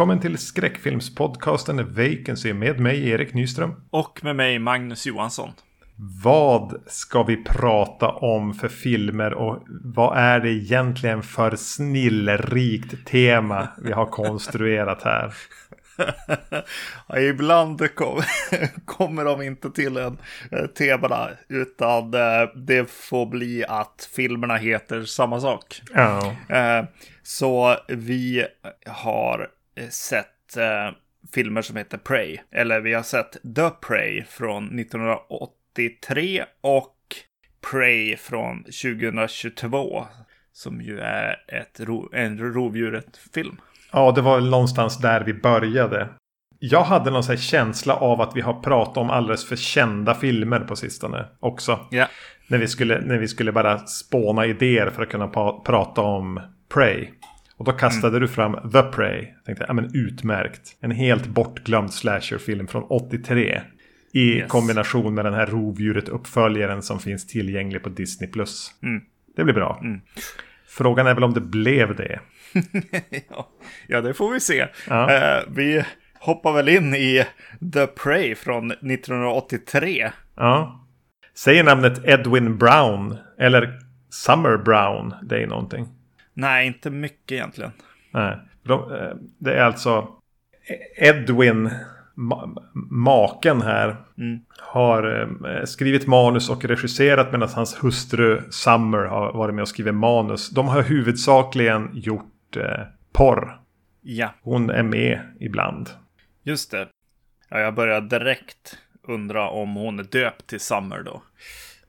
Välkommen till skräckfilmspodcasten Vacancy med mig Erik Nyström. Och med mig Magnus Johansson. Vad ska vi prata om för filmer och vad är det egentligen för snillrikt tema vi har konstruerat här? ja, ibland kom, kommer de inte till en eh, temana utan eh, det får bli att filmerna heter samma sak. Eh, så vi har sett eh, filmer som heter Prey. Eller vi har sett The Prey från 1983 och Prey från 2022. Som ju är ett ro en rovdjuret-film. Ja, det var väl någonstans där vi började. Jag hade någon känsla av att vi har pratat om alldeles för kända filmer på sistone också. Ja. När, vi skulle, när vi skulle bara spåna idéer för att kunna prata om Prey. Och då kastade mm. du fram The Prey. Jag tänkte, ja men utmärkt. En helt bortglömd slasherfilm från 83. I yes. kombination med den här rovdjuret-uppföljaren som finns tillgänglig på Disney+. Mm. Det blir bra. Mm. Frågan är väl om det blev det. ja, det får vi se. Ja. Uh, vi hoppar väl in i The Prey från 1983. Ja. Säger namnet Edwin Brown eller Summer Brown dig någonting? Nej, inte mycket egentligen. Nej, de, eh, det är alltså Edwin, maken här, mm. har eh, skrivit manus och regisserat medan hans hustru Summer har varit med och skrivit manus. De har huvudsakligen gjort eh, porr. Ja. Hon är med ibland. Just det. Ja, jag börjar direkt undra om hon är döpt till Summer då.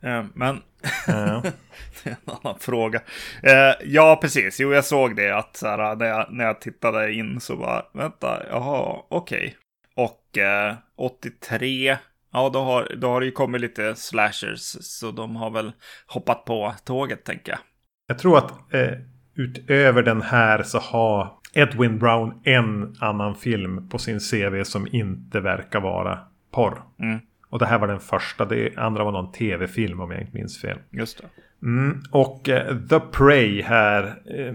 Eh, men ja. det är en annan fråga. Eh, ja, precis. Jo, jag såg det att så här, när, jag, när jag tittade in så bara, vänta, jaha, okej. Okay. Och eh, 83, ja då har, då har det ju kommit lite slashers. Så de har väl hoppat på tåget, tänker jag. Jag tror att eh, utöver den här så har Edwin Brown en annan film på sin CV som inte verkar vara porr. Mm. Och det här var den första. Det andra var någon tv-film om jag inte minns fel. Just det. Mm, och eh, The Prey här. Eh,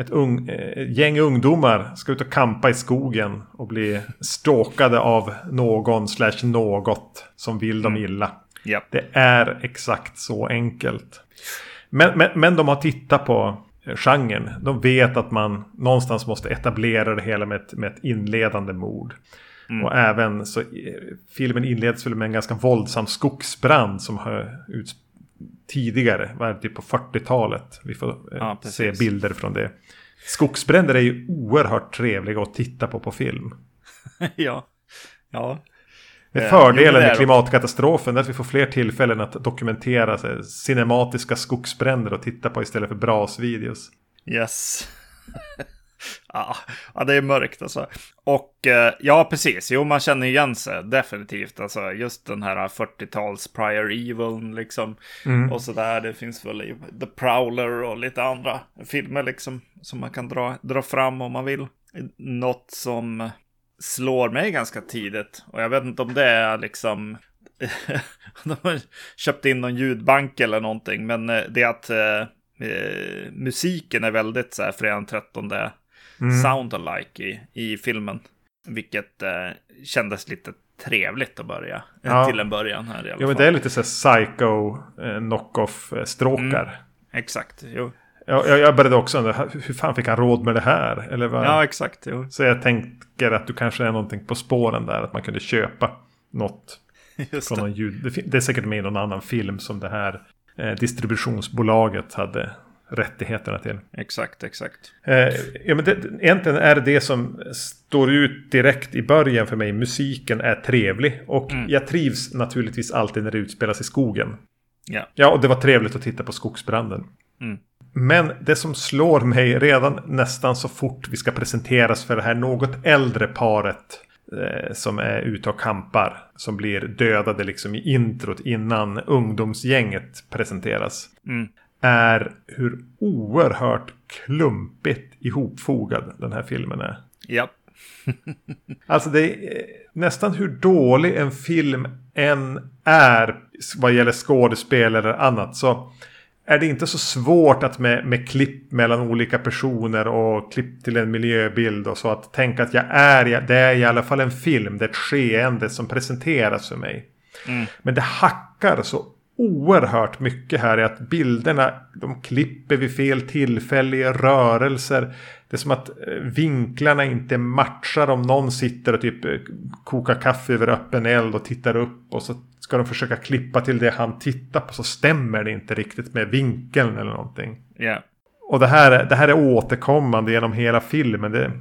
ett ung, eh, gäng ungdomar ska ut och kampa i skogen och bli stalkade av någon slash något som vill dem mm. illa. Yep. Det är exakt så enkelt. Men, men, men de har tittat på eh, genren. De vet att man någonstans måste etablera det hela med ett, med ett inledande mord. Mm. Och även så filmen inleds väl med en ganska våldsam skogsbrand som har ut tidigare, var det typ på 40-talet. Vi får eh, ja, se bilder från det. Skogsbränder är ju oerhört trevliga att titta på på film. ja, ja. Det är fördelen med klimatkatastrofen är att vi får fler tillfällen att dokumentera här, cinematiska skogsbränder och titta på istället för brasvideos. Yes. Ja, det är mörkt alltså. Och eh, ja, precis. Jo, man känner igen sig definitivt. Alltså just den här 40-tals prior evil liksom. Mm. Och sådär. Det finns väl The Prowler och lite andra filmer liksom. Som man kan dra, dra fram om man vill. Något som slår mig ganska tidigt. Och jag vet inte om det är liksom de har köpt in någon ljudbank eller någonting. Men eh, det är att eh, eh, musiken är väldigt så här fredag 13 mm. sound-alike i, i filmen. Vilket eh, kändes lite trevligt att börja. Ja. Till en början här i alla Jo, men det är lite så psycho eh, knock-off-stråkar. Mm. Exakt, jo. Jag, jag började också undra, hur fan fick han råd med det här? Eller vad? Ja, exakt. Jo. Så jag tänker att du kanske är någonting på spåren där. Att man kunde köpa något. Just från någon ljud. Det är säkert med i någon annan film som det här eh, distributionsbolaget hade rättigheterna till. Exakt, exakt. Eh, ja, men det, egentligen är det det som står ut direkt i början för mig. Musiken är trevlig och mm. jag trivs naturligtvis alltid när det utspelas i skogen. Ja. ja, och det var trevligt att titta på skogsbranden. Mm. Men det som slår mig redan nästan så fort vi ska presenteras för det här något äldre paret eh, som är ute och kampar. Som blir dödade liksom i introt innan ungdomsgänget presenteras. Mm är hur oerhört klumpigt ihopfogad den här filmen är. Ja. alltså det är nästan hur dålig en film än är vad gäller skådespel eller annat. Så är det inte så svårt att med, med klipp mellan olika personer och klipp till en miljöbild och så att tänka att jag är, det är i alla fall en film, det är ett skeende som presenteras för mig. Mm. Men det hackar så oerhört mycket här i att bilderna de klipper vid fel tillfälle i rörelser. Det är som att eh, vinklarna inte matchar om någon sitter och typ eh, kokar kaffe över öppen eld och tittar upp och så ska de försöka klippa till det han tittar på så stämmer det inte riktigt med vinkeln eller någonting. Yeah. Och det här, det här är återkommande genom hela filmen. Det är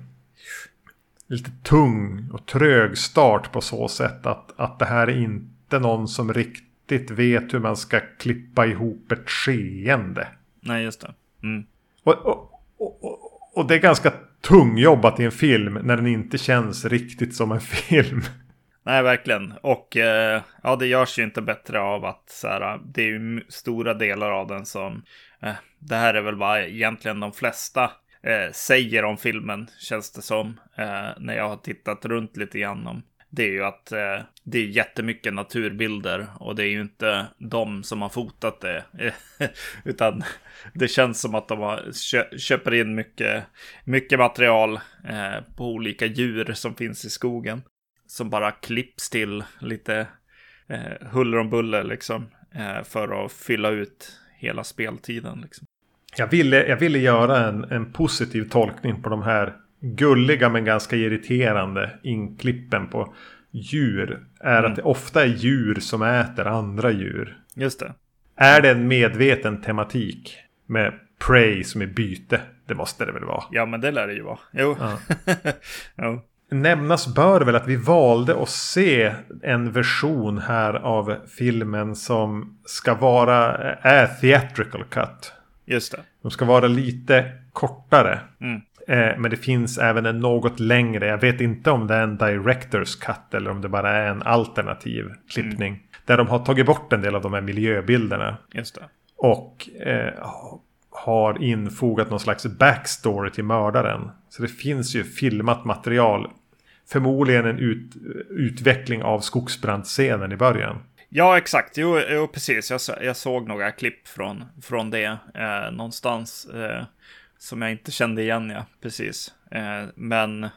lite tung och trög start på så sätt att, att det här är inte någon som riktigt vet hur man ska klippa ihop ett skeende. Nej, just det. Mm. Och, och, och, och, det är ganska tungjobbat i en film när den inte känns riktigt som en film. Nej, verkligen. Och eh, ja, det görs ju inte bättre av att så här, det är ju stora delar av den som eh, det här är väl vad egentligen de flesta eh, säger om filmen, känns det som, eh, när jag har tittat runt lite grann om. Det är ju att eh, det är jättemycket naturbilder och det är ju inte de som har fotat det. utan det känns som att de har kö köper in mycket, mycket material eh, på olika djur som finns i skogen som bara klipps till lite eh, huller om buller liksom. Eh, för att fylla ut hela speltiden. Liksom. Jag, ville, jag ville göra en, en positiv tolkning på de här gulliga men ganska irriterande inklippen på djur. Är mm. att det ofta är djur som äter andra djur. Just det. Är det en medveten tematik med prey som är byte? Det måste det väl vara? Ja, men det lär det ju vara. Jo. Ja. jo. Nämnas bör väl att vi valde att se en version här av filmen som ska vara är theatrical cut. Just det. De ska vara lite kortare. Mm. Eh, men det finns även en något längre. Jag vet inte om det är en directors cut eller om det bara är en alternativ klippning. Mm. Där de har tagit bort en del av de här miljöbilderna. Just det. Och eh, har infogat någon slags backstory till mördaren. Så det finns ju filmat material förmodligen en ut, utveckling av skogsbrandscenen i början. Ja, exakt. Jo, jo precis. Jag, jag såg några klipp från, från det eh, någonstans eh, som jag inte kände igen. Ja, precis. Eh, men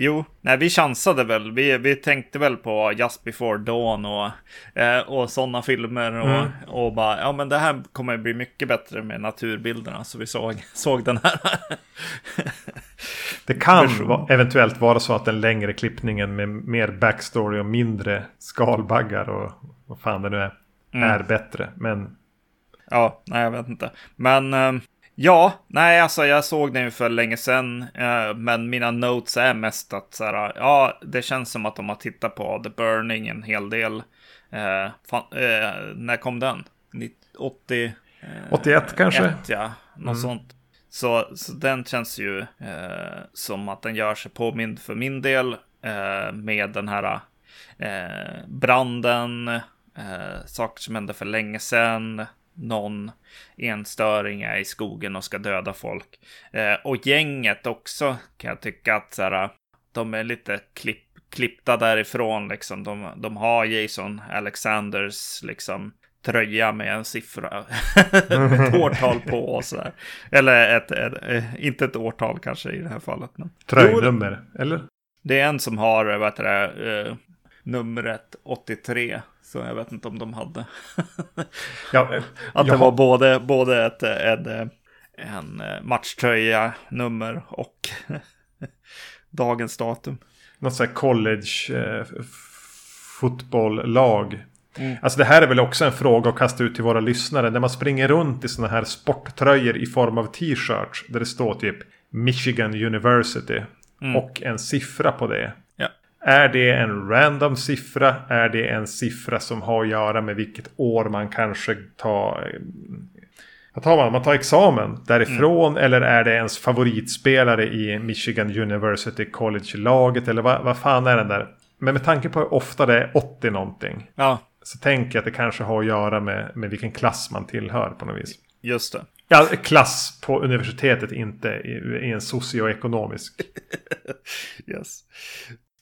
Jo, nej, vi chansade väl. Vi, vi tänkte väl på Just before Dawn och, eh, och sådana filmer. Och, mm. och bara, ja men det här kommer bli mycket bättre med naturbilderna. Så vi såg, såg den här. det kan va, eventuellt vara så att den längre klippningen med mer backstory och mindre skalbaggar och vad fan det nu är, mm. är bättre. Men... Ja, nej jag vet inte. Men... Eh, Ja, nej, alltså jag såg den ju för länge sedan, eh, men mina notes är mest att så här, ja, det känns som att de har tittat på The Burning en hel del. Eh, fan, eh, när kom den? 80? 81 kanske? Ett, ja, något mm. sånt. Så, så den känns ju eh, som att den gör sig påmind för min del eh, med den här eh, branden, saker som hände för länge sedan någon enstöring är i skogen och ska döda folk. Eh, och gänget också kan jag tycka att så här, de är lite klipp, klippta därifrån liksom. De, de har Jason Alexanders liksom tröja med en siffra, ett årtal på och sådär. Eller ett, ett, ett, inte ett årtal kanske i det här fallet. Men... Tröjnummer, eller? Det är en som har, vad heter det, uh, numret 83. Så jag vet inte om de hade. ja, att det var både, både ett, ett, en matchtröja, nummer och dagens datum. Något sånt här college eh, fotbolllag. Mm. Alltså det här är väl också en fråga att kasta ut till våra lyssnare. När man springer runt i sådana här sporttröjor i form av t-shirts. Där det står typ Michigan University. Mm. Och en siffra på det. Är det en random siffra? Är det en siffra som har att göra med vilket år man kanske tar... Vad tar man? Man tar examen därifrån mm. eller är det ens favoritspelare i Michigan University College-laget? Eller vad, vad fan är den där? Men med tanke på hur ofta det är 80 någonting. Ja. Så tänker jag att det kanske har att göra med, med vilken klass man tillhör på något vis. Just det. Ja, klass på universitetet, inte i, i en socioekonomisk. yes.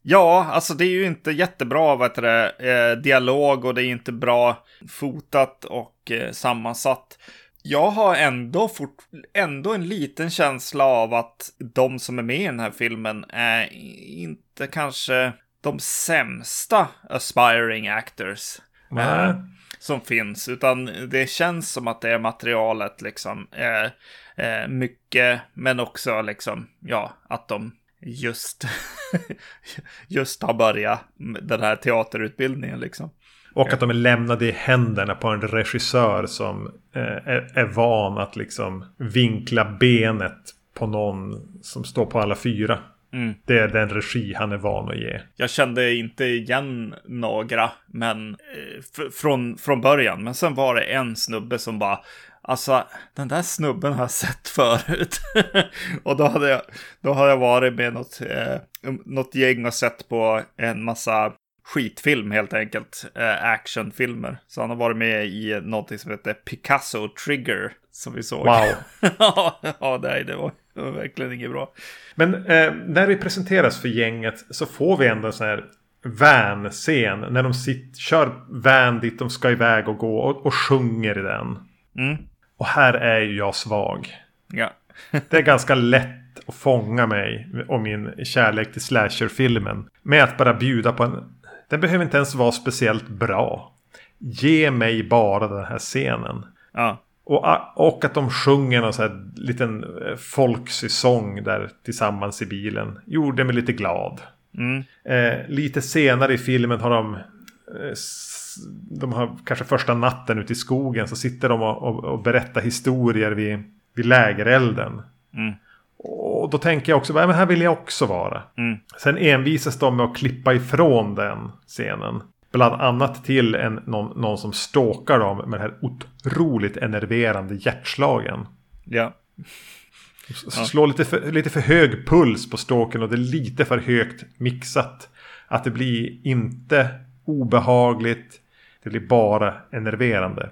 Ja, alltså det är ju inte jättebra vad det, eh, dialog och det är inte bra fotat och eh, sammansatt. jag har ändå, fort, ändå en liten känsla av att de som är med i den här filmen är inte kanske de sämsta aspiring actors. Eh, som finns, utan det känns som att det är materialet liksom. Eh, eh, mycket, men också liksom, ja, att de just, just har börjat den här teaterutbildningen liksom. Och att de är lämnade i händerna på en regissör som eh, är, är van att liksom vinkla benet på någon som står på alla fyra. Mm. Det är den regi han är van att ge. Jag kände inte igen några, men eh, från, från början. Men sen var det en snubbe som bara, alltså den där snubben har jag sett förut. och då hade jag, då har jag varit med något, eh, något gäng och sett på en massa skitfilm helt enkelt. Eh, actionfilmer. Så han har varit med i någonting som heter Picasso Trigger. Som vi såg. Wow. ja, nej, det var, det var verkligen inget bra. Men eh, när vi presenteras för gänget så får vi ändå en sån här van-scen. När de sitt, kör van dit de ska iväg och gå och, och sjunger i den. Mm. Och här är ju jag svag. Ja. Det är ganska lätt att fånga mig och min kärlek till slasherfilmen. Med att bara bjuda på en... Den behöver inte ens vara speciellt bra. Ge mig bara den här scenen. Ja. Och, och att de sjunger någon sån här liten eh, folksig sång där tillsammans i bilen. Gjorde mig lite glad. Mm. Eh, lite senare i filmen har de... De har kanske första natten ute i skogen så sitter de och, och, och berättar historier vid, vid lägerelden. Mm. Och då tänker jag också, men här vill jag också vara. Mm. Sen envisas de med att klippa ifrån den scenen. Bland annat till en, någon, någon som stalkar dem med den här otroligt enerverande hjärtslagen. Ja. Slår lite för, lite för hög puls på ståken och det är lite för högt mixat. Att det blir inte obehagligt. Det blir bara enerverande.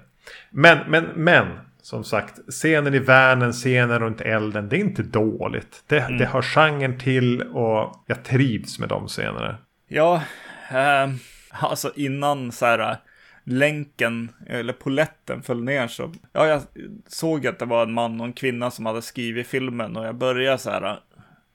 Men, men, men. Som sagt, scenen i värnen, scenen runt elden, det är inte dåligt. Det, mm. det har genren till och jag trivs med de scenerna. Ja, eh, alltså innan så här länken eller poletten föll ner så. Ja, jag såg att det var en man och en kvinna som hade skrivit filmen och jag började så här.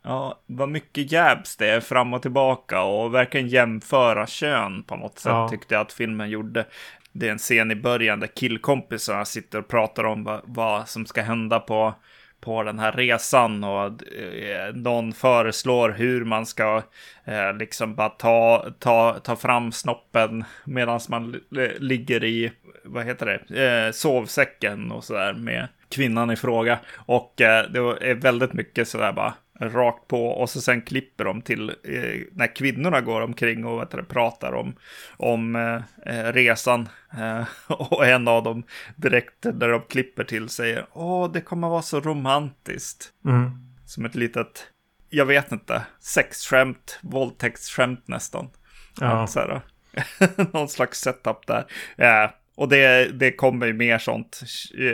Ja, vad mycket jabs det är fram och tillbaka och verkligen jämföra kön på något sätt ja. tyckte jag att filmen gjorde. Det är en scen i början där killkompisarna sitter och pratar om vad, vad som ska hända på på den här resan och eh, någon föreslår hur man ska eh, liksom bara ta, ta, ta fram snoppen medan man ligger i, vad heter det, eh, sovsäcken och sådär med kvinnan i fråga. Och eh, det är väldigt mycket sådär bara rakt på och så sen klipper de till eh, när kvinnorna går omkring och vet pratar om, om eh, eh resan. Eh, och en av dem direkt när de klipper till säger åh det kommer vara så romantiskt. Mm. Som ett litet, jag vet inte, sexskämt, våldtäktsskämt nästan. Ja. Så här, någon slags setup där. Ja, och det, det kommer ju mer sånt,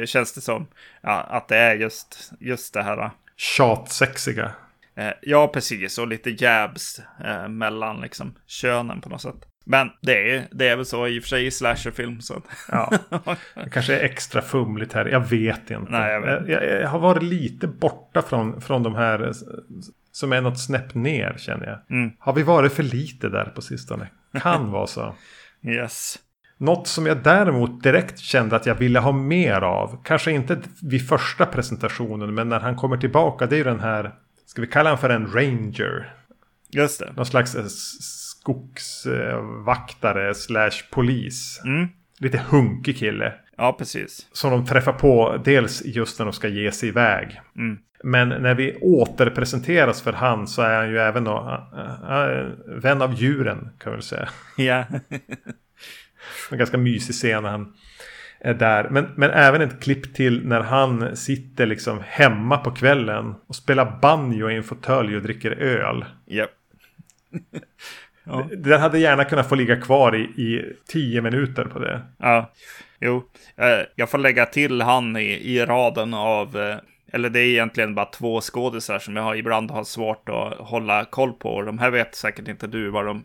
känns det som. Ja, att det är just, just det här tjatsexiga. Eh, ja, precis. Och lite jabs eh, mellan liksom, könen på något sätt. Men det är, det är väl så i och för sig i slasherfilm. Så. Ja, det kanske är extra fumligt här. Jag vet inte. Nej, jag, vet. Jag, jag, har varit lite borta från, från de här eh, som är något snäpp ner känner jag. Mm. Har vi varit för lite där på sistone? Kan vara så. Yes. Något som jag däremot direkt kände att jag ville ha mer av. Kanske inte vid första presentationen men när han kommer tillbaka. Det är ju den här. Ska vi kalla honom för en ranger? Just det. Någon slags eh, skogsvaktare slash polis. Mm. Lite hunkig kille. Ja, precis. Som de träffar på dels just när de ska ge sig iväg. Mm. Men när vi återpresenteras för han så är han ju även då, äh, äh, vän av djuren kan vi väl säga. Ja. En ganska mysig scen när han är där. Men, men även ett klipp till när han sitter liksom hemma på kvällen och spelar banjo i en fåtölj och dricker öl. Yep. ja. Den hade gärna kunnat få ligga kvar i, i tio minuter på det. Ja, jo. Eh, jag får lägga till han i, i raden av eh, eller det är egentligen bara två skådisar som jag ibland har svårt att hålla koll på. De här vet säkert inte du vad de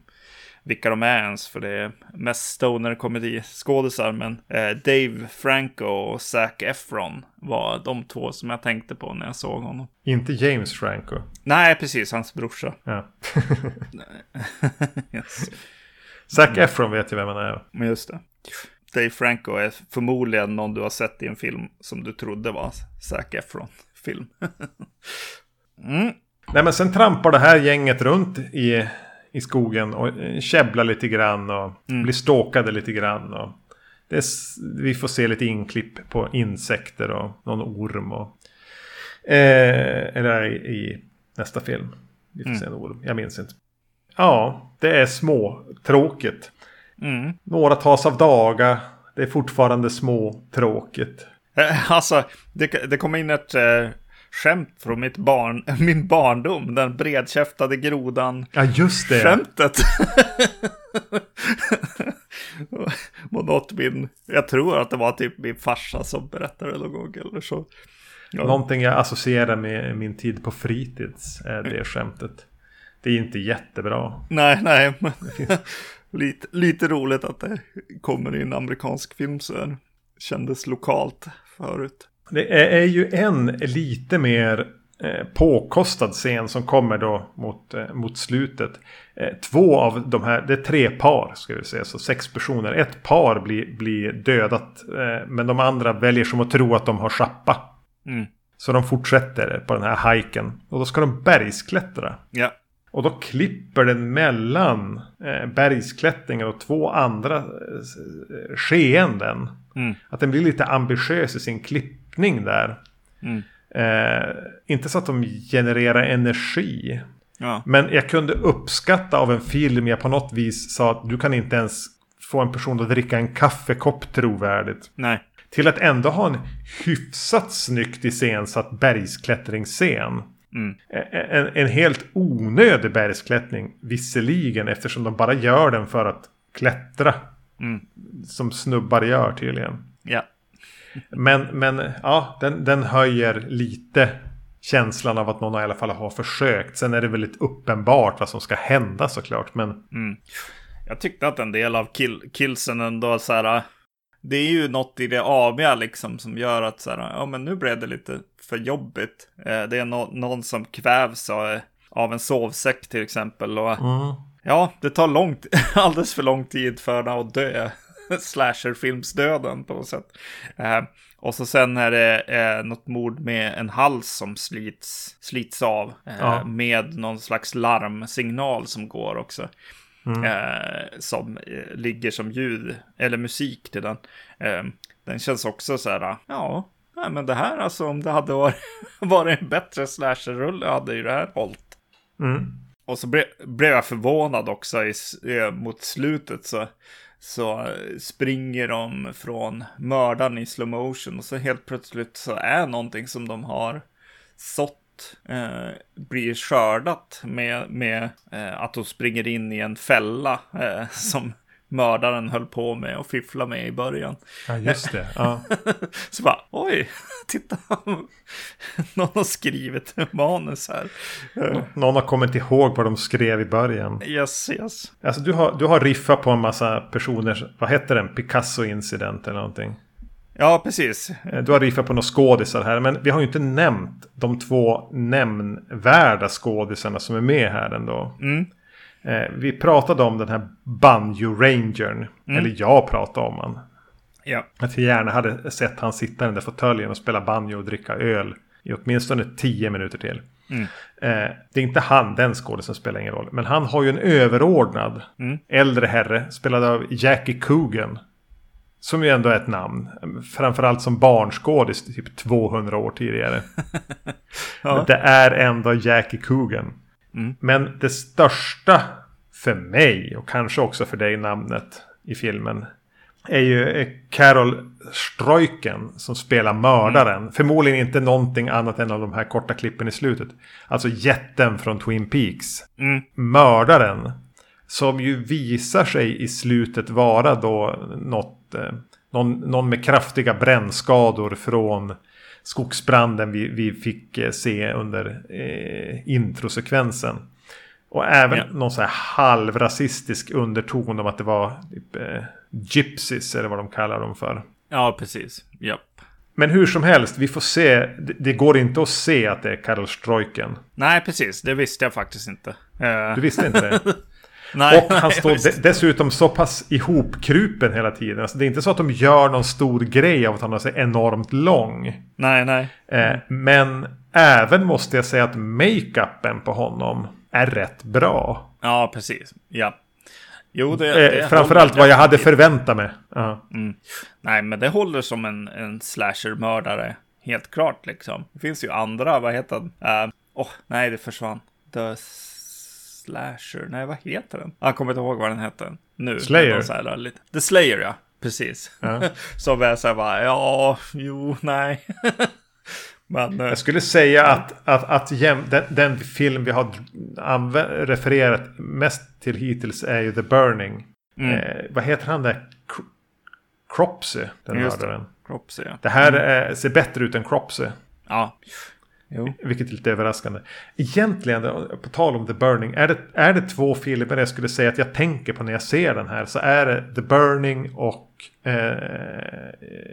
vilka de är ens, för det är mest stoner komediskådisar. Men eh, Dave Franco och Zac Efron var de två som jag tänkte på när jag såg honom. Inte James Franco. Nej, precis, hans brorsa. Ja. yes. Zac Efron vet ju vem han är. Men just det. Dave Franco är förmodligen någon du har sett i en film som du trodde var Zac Efron-film. mm. Nej men sen trampar det här gänget runt i, i skogen och käbblar lite grann och mm. blir ståkade lite grann. Och det är, vi får se lite inklipp på insekter och någon orm. Och, eh, eller i, i, nästa film. Vi får mm. se en orm, jag minns inte. Ja, det är små tråkigt. Mm. Några tas av daga. Det är fortfarande små tråkigt. Eh, alltså, det, det kom in ett eh, skämt från mitt barn, min barndom. Den bredkäftade grodan. Ja, just det. Skämtet. var något min, jag tror att det var typ min farsa som berättade någon gång eller så. Ja. Någonting jag associerar med min tid på fritids är det skämtet. Det är inte jättebra. Nej, nej. Men lite, lite roligt att det kommer i en amerikansk film så det kändes lokalt förut. Det är, ju en lite mer eh, påkostad scen som kommer då mot, eh, mot slutet. Eh, två av de här, det är tre par ska vi säga, så sex personer. Ett par blir, blir dödat men de andra väljer som att tro att de har schappa. Mm. Så de fortsätter på den här hajken. Och då ska de bergsklättra. Ja. Och då klipper den mellan eh, bergsklättringen och två andra eh, skeenden. Mm. Att den blir lite ambitiös i sin klippning där. Mm. Eh, inte så att de genererar energi. Ja. Men jag kunde uppskatta av en film jag på något vis sa att du kan inte ens få en person att dricka en kaffekopp trovärdigt. Nej. Till att ändå ha en hyfsat snyggt iscensatt bergsklättringsscen. Mm. En, en, helt onödig bergsklättring visserligen eftersom de bara gör den för att klättra. Mm. Som snubbar gör tydligen. Ja. Men, men ja, den, den höjer lite känslan av att någon i alla fall har försökt. Sen är det väldigt uppenbart vad som ska hända såklart. Men... Mm. Jag tyckte att en del av kill, killsen ändå så här det är ju något i det aviga liksom som gör att så här, ja men nu blev det lite för jobbigt. Eh, det är no någon som kvävs av, av en sovsäck till exempel. Och, mm. Ja, det tar långt, alldeles för lång tid för den att dö. Slasherfilmsdöden på något sätt. Eh, och så sen är det eh, något mord med en hals som slits, slits av. Eh, ja. Med någon slags larmsignal som går också. Mm. Eh, som eh, ligger som ljud eller musik till den. Eh, den känns också så här, ja, nej, men det här alltså om det hade varit, varit en bättre slasher-rulle hade ju det här hållit. Mm. Och så ble, blev jag förvånad också i, mot slutet så, så springer de från mördaren i slow motion och så helt plötsligt så är någonting som de har sått eh, blir skördat med, med eh, att de springer in i en fälla eh, som mördaren höll på med och fiffla med i början. Ja, just det. Ja. så bara, oj, titta, någon har skrivit manus här. Någon har kommit ihåg vad de skrev i början. Yes, yes. Alltså du har, du har riffat på en massa personer, vad heter den, Picasso-incident eller någonting? Ja, precis. Eh, du har riffat på några skådisar här. Men vi har ju inte nämnt de två nämnvärda skådisarna som är med här ändå. Mm. Eh, vi pratade om den här Banjo Rangern. Mm. Eller jag pratade om han. Ja. Att jag gärna hade sett han sitta i den där fåtöljen och spela banjo och dricka öl. I åtminstone tio minuter till. Mm. Eh, det är inte han, den skådisen spelar ingen roll. Men han har ju en överordnad mm. äldre herre. Spelad av Jackie Coogan. Som ju ändå är ett namn. Framförallt som barnskådis typ 200 år tidigare. ja. Det är ändå Jackie Coogan. Mm. Men det största för mig och kanske också för dig namnet i filmen. Är ju Carol Streuken som spelar mördaren. Mm. Förmodligen inte någonting annat än av de här korta klippen i slutet. Alltså jätten från Twin Peaks. Mm. Mördaren. Som ju visar sig i slutet vara då något eh, någon, någon med kraftiga brännskador från skogsbranden vi, vi fick eh, se under eh, introsekvensen. Och även Ja. någon så här halvrasistisk underton om att det var typ, eh, gypsies eller vad de kallar dem för. Ja, precis. Japp. Men hur som helst, vi får se. Det, det går inte att se att det är Karel Strojken. Nej, precis. Det visste jag faktiskt inte. Eh, Du visste inte det? nej, Och han nej, står de- dessutom så pass ihopkrupen hela tiden. Alltså det är inte så att de gör någon stor grej av att han är så enormt lång. Nej, nej. Eh, men även måste jag säga att makeupen på honom är rätt bra. Ja, precis. Ja. Jo, det, Eh, det framförallt håller vad jag hade förväntat mig. Ja. Mm. Nej, men det håller som en, en slasher-mördare. Helt klart liksom. Det finns ju andra, vad heter den? Åh, oh, nej, det försvann. The Slasher, nej vad heter den? Jag kommer inte ihåg vad den heter nu. Slayer. Så här, lite. The Slayer, ja. Precis. Ja. Som är så här bara, ja, jo, nej. men, eh, Jag skulle säga att, att, att jäm, den, den film vi har refererat mest till hittills är ju The Burning. Mm. Eh, vad heter han där? Cro- Cropsy, den Just det. mördaren. Cropsy, ja. Det här eh, ser bättre ut än Cropsy. Ja. Jo. Vilket är lite överraskande. Egentligen, på tal om The Burning. Är det, är det två filmer jag skulle säga att jag tänker på när jag ser den här. Så är det The Burning och eh,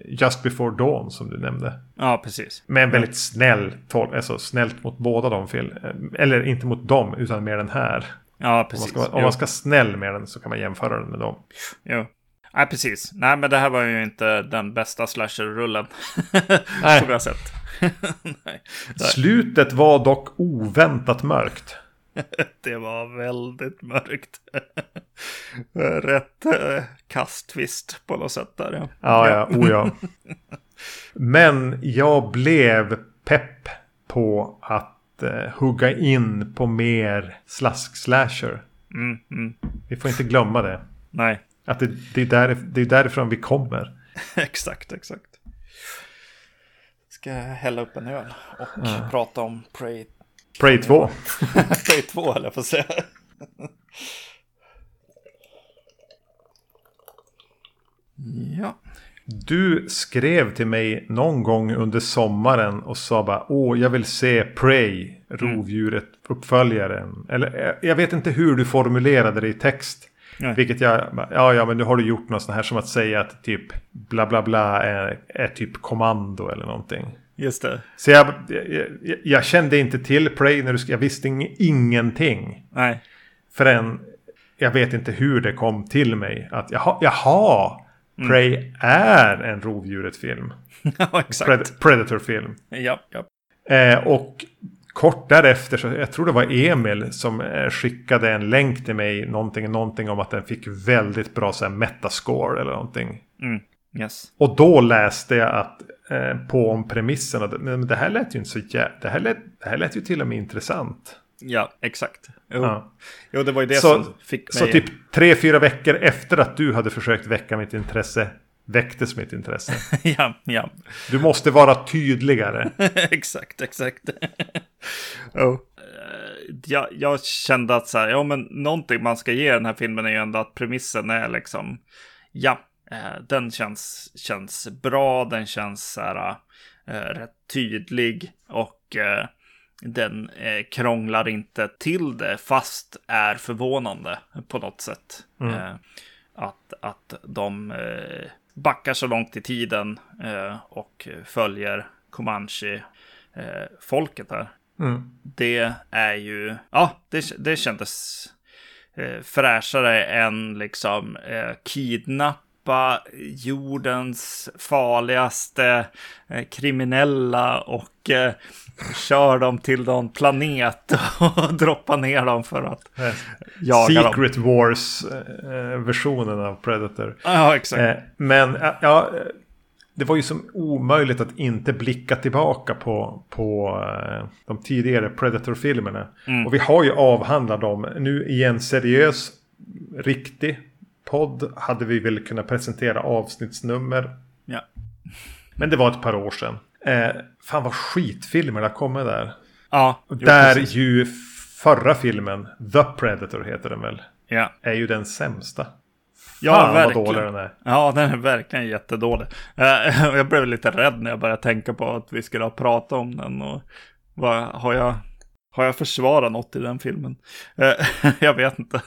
Just Before Dawn som du nämnde. Ja, precis. Med en väldigt snäll tol- alltså snällt mot båda de film. Eller inte mot dem, utan med den här. Ja, Om man, precis. ska, om man ska snäll med den så kan man jämföra den med dem. Jo. Nej, precis. Nej, men det här var ju inte den bästa slasher-rullen som jag sett. Nej. Slutet var dock oväntat mörkt. det var väldigt mörkt. Rätt eh, kasttvist på något sätt där. Ja, Ja, ja, oh ja. Men jag blev pepp på att eh, hugga in på mer slask-slasher. Mm, mm. Vi får inte glömma det. Nej, Att det, det, är där, det är därifrån vi kommer. exakt, exakt. Ska jag hälla upp en öl och prata om Prey, Prey 2. Prey 2, eller får säga. ja. Du skrev till mig någon gång under sommaren och sa bara Åh, jag vill se Prey, rovdjuret, uppföljaren. Eller eh, jag vet inte hur du formulerade det i text. Nej. Vilket jag, ja ja men nu har du gjort något sånt här som att säga att typ bla bla bla är, är typ kommando eller någonting. Just det. Så jag, jag, jag, kände inte till Prey när du skrev, jag visste ing, ingenting. Nej. Förrän jag vet inte hur det kom till mig. Att jaha, jaha Prey är en rovdjuret-film. ja, exakt. Pred- Predator-film. Ja, ja. Eh, och kort därefter, så jag tror det var Emil som eh, skickade en länk till mig. Någonting, någonting om att den fick väldigt bra så här, metascore eller någonting. Mm. Yes. Och då läste jag att eh, på om premisserna. Men det här lät ju inte så jä... det, här lät, det här lät ju till och med intressant. Ja, exakt. Jo, Ja. jo det var ju det Så- som fick mig... Så typ tre, fyra veckor efter att du hade försökt väcka mitt intresse väcktes mitt intresse. ja, ja. Du måste vara tydligare. exakt, exakt. oh. Eh, jag, jag kände att så här, ja men någonting man ska ge den här filmen är ju ändå att premissen är liksom, ja, eh, den känns, känns bra, den känns så här, eh, rätt tydlig och den eh, krånglar inte till det fast är förvånande på något sätt. Eh, att, att de eh, backar så långt i tiden eh, och följer Comanche-folket här. Mm. Det är ju, ja, det, det kändes eh, fräschare än liksom eh, kidnappa jordens farligaste eh, kriminella och eh, kör dem till någon planet och droppa ner dem för att jaga dem. Secret Wars-versionen av Predator. Ja, exakt. Eh, men eh, ja, eh, det var ju som omöjligt att inte blicka tillbaka på, på eh, de tidigare Predator-filmerna. Mm. Och vi har ju avhandlat dem. Nu i en seriös, riktig podd hade vi väl kunnat presentera avsnittsnummer. Ja. Men det var ett par år sedan. Eh, fan vad skitfilmer det har kommit där. Ja, Och där precis. ju förra filmen, The Predator heter den väl, Ja, är ju den sämsta. Ja Fan vad verkligen. dålig den är. Ja, den är verkligen jättedålig. Eh, Jag blev lite rädd när jag började tänka på att vi skulle ha pratat om den. Och vad, har, jag, Har jag försvarat något i den filmen? Eh, jag vet inte.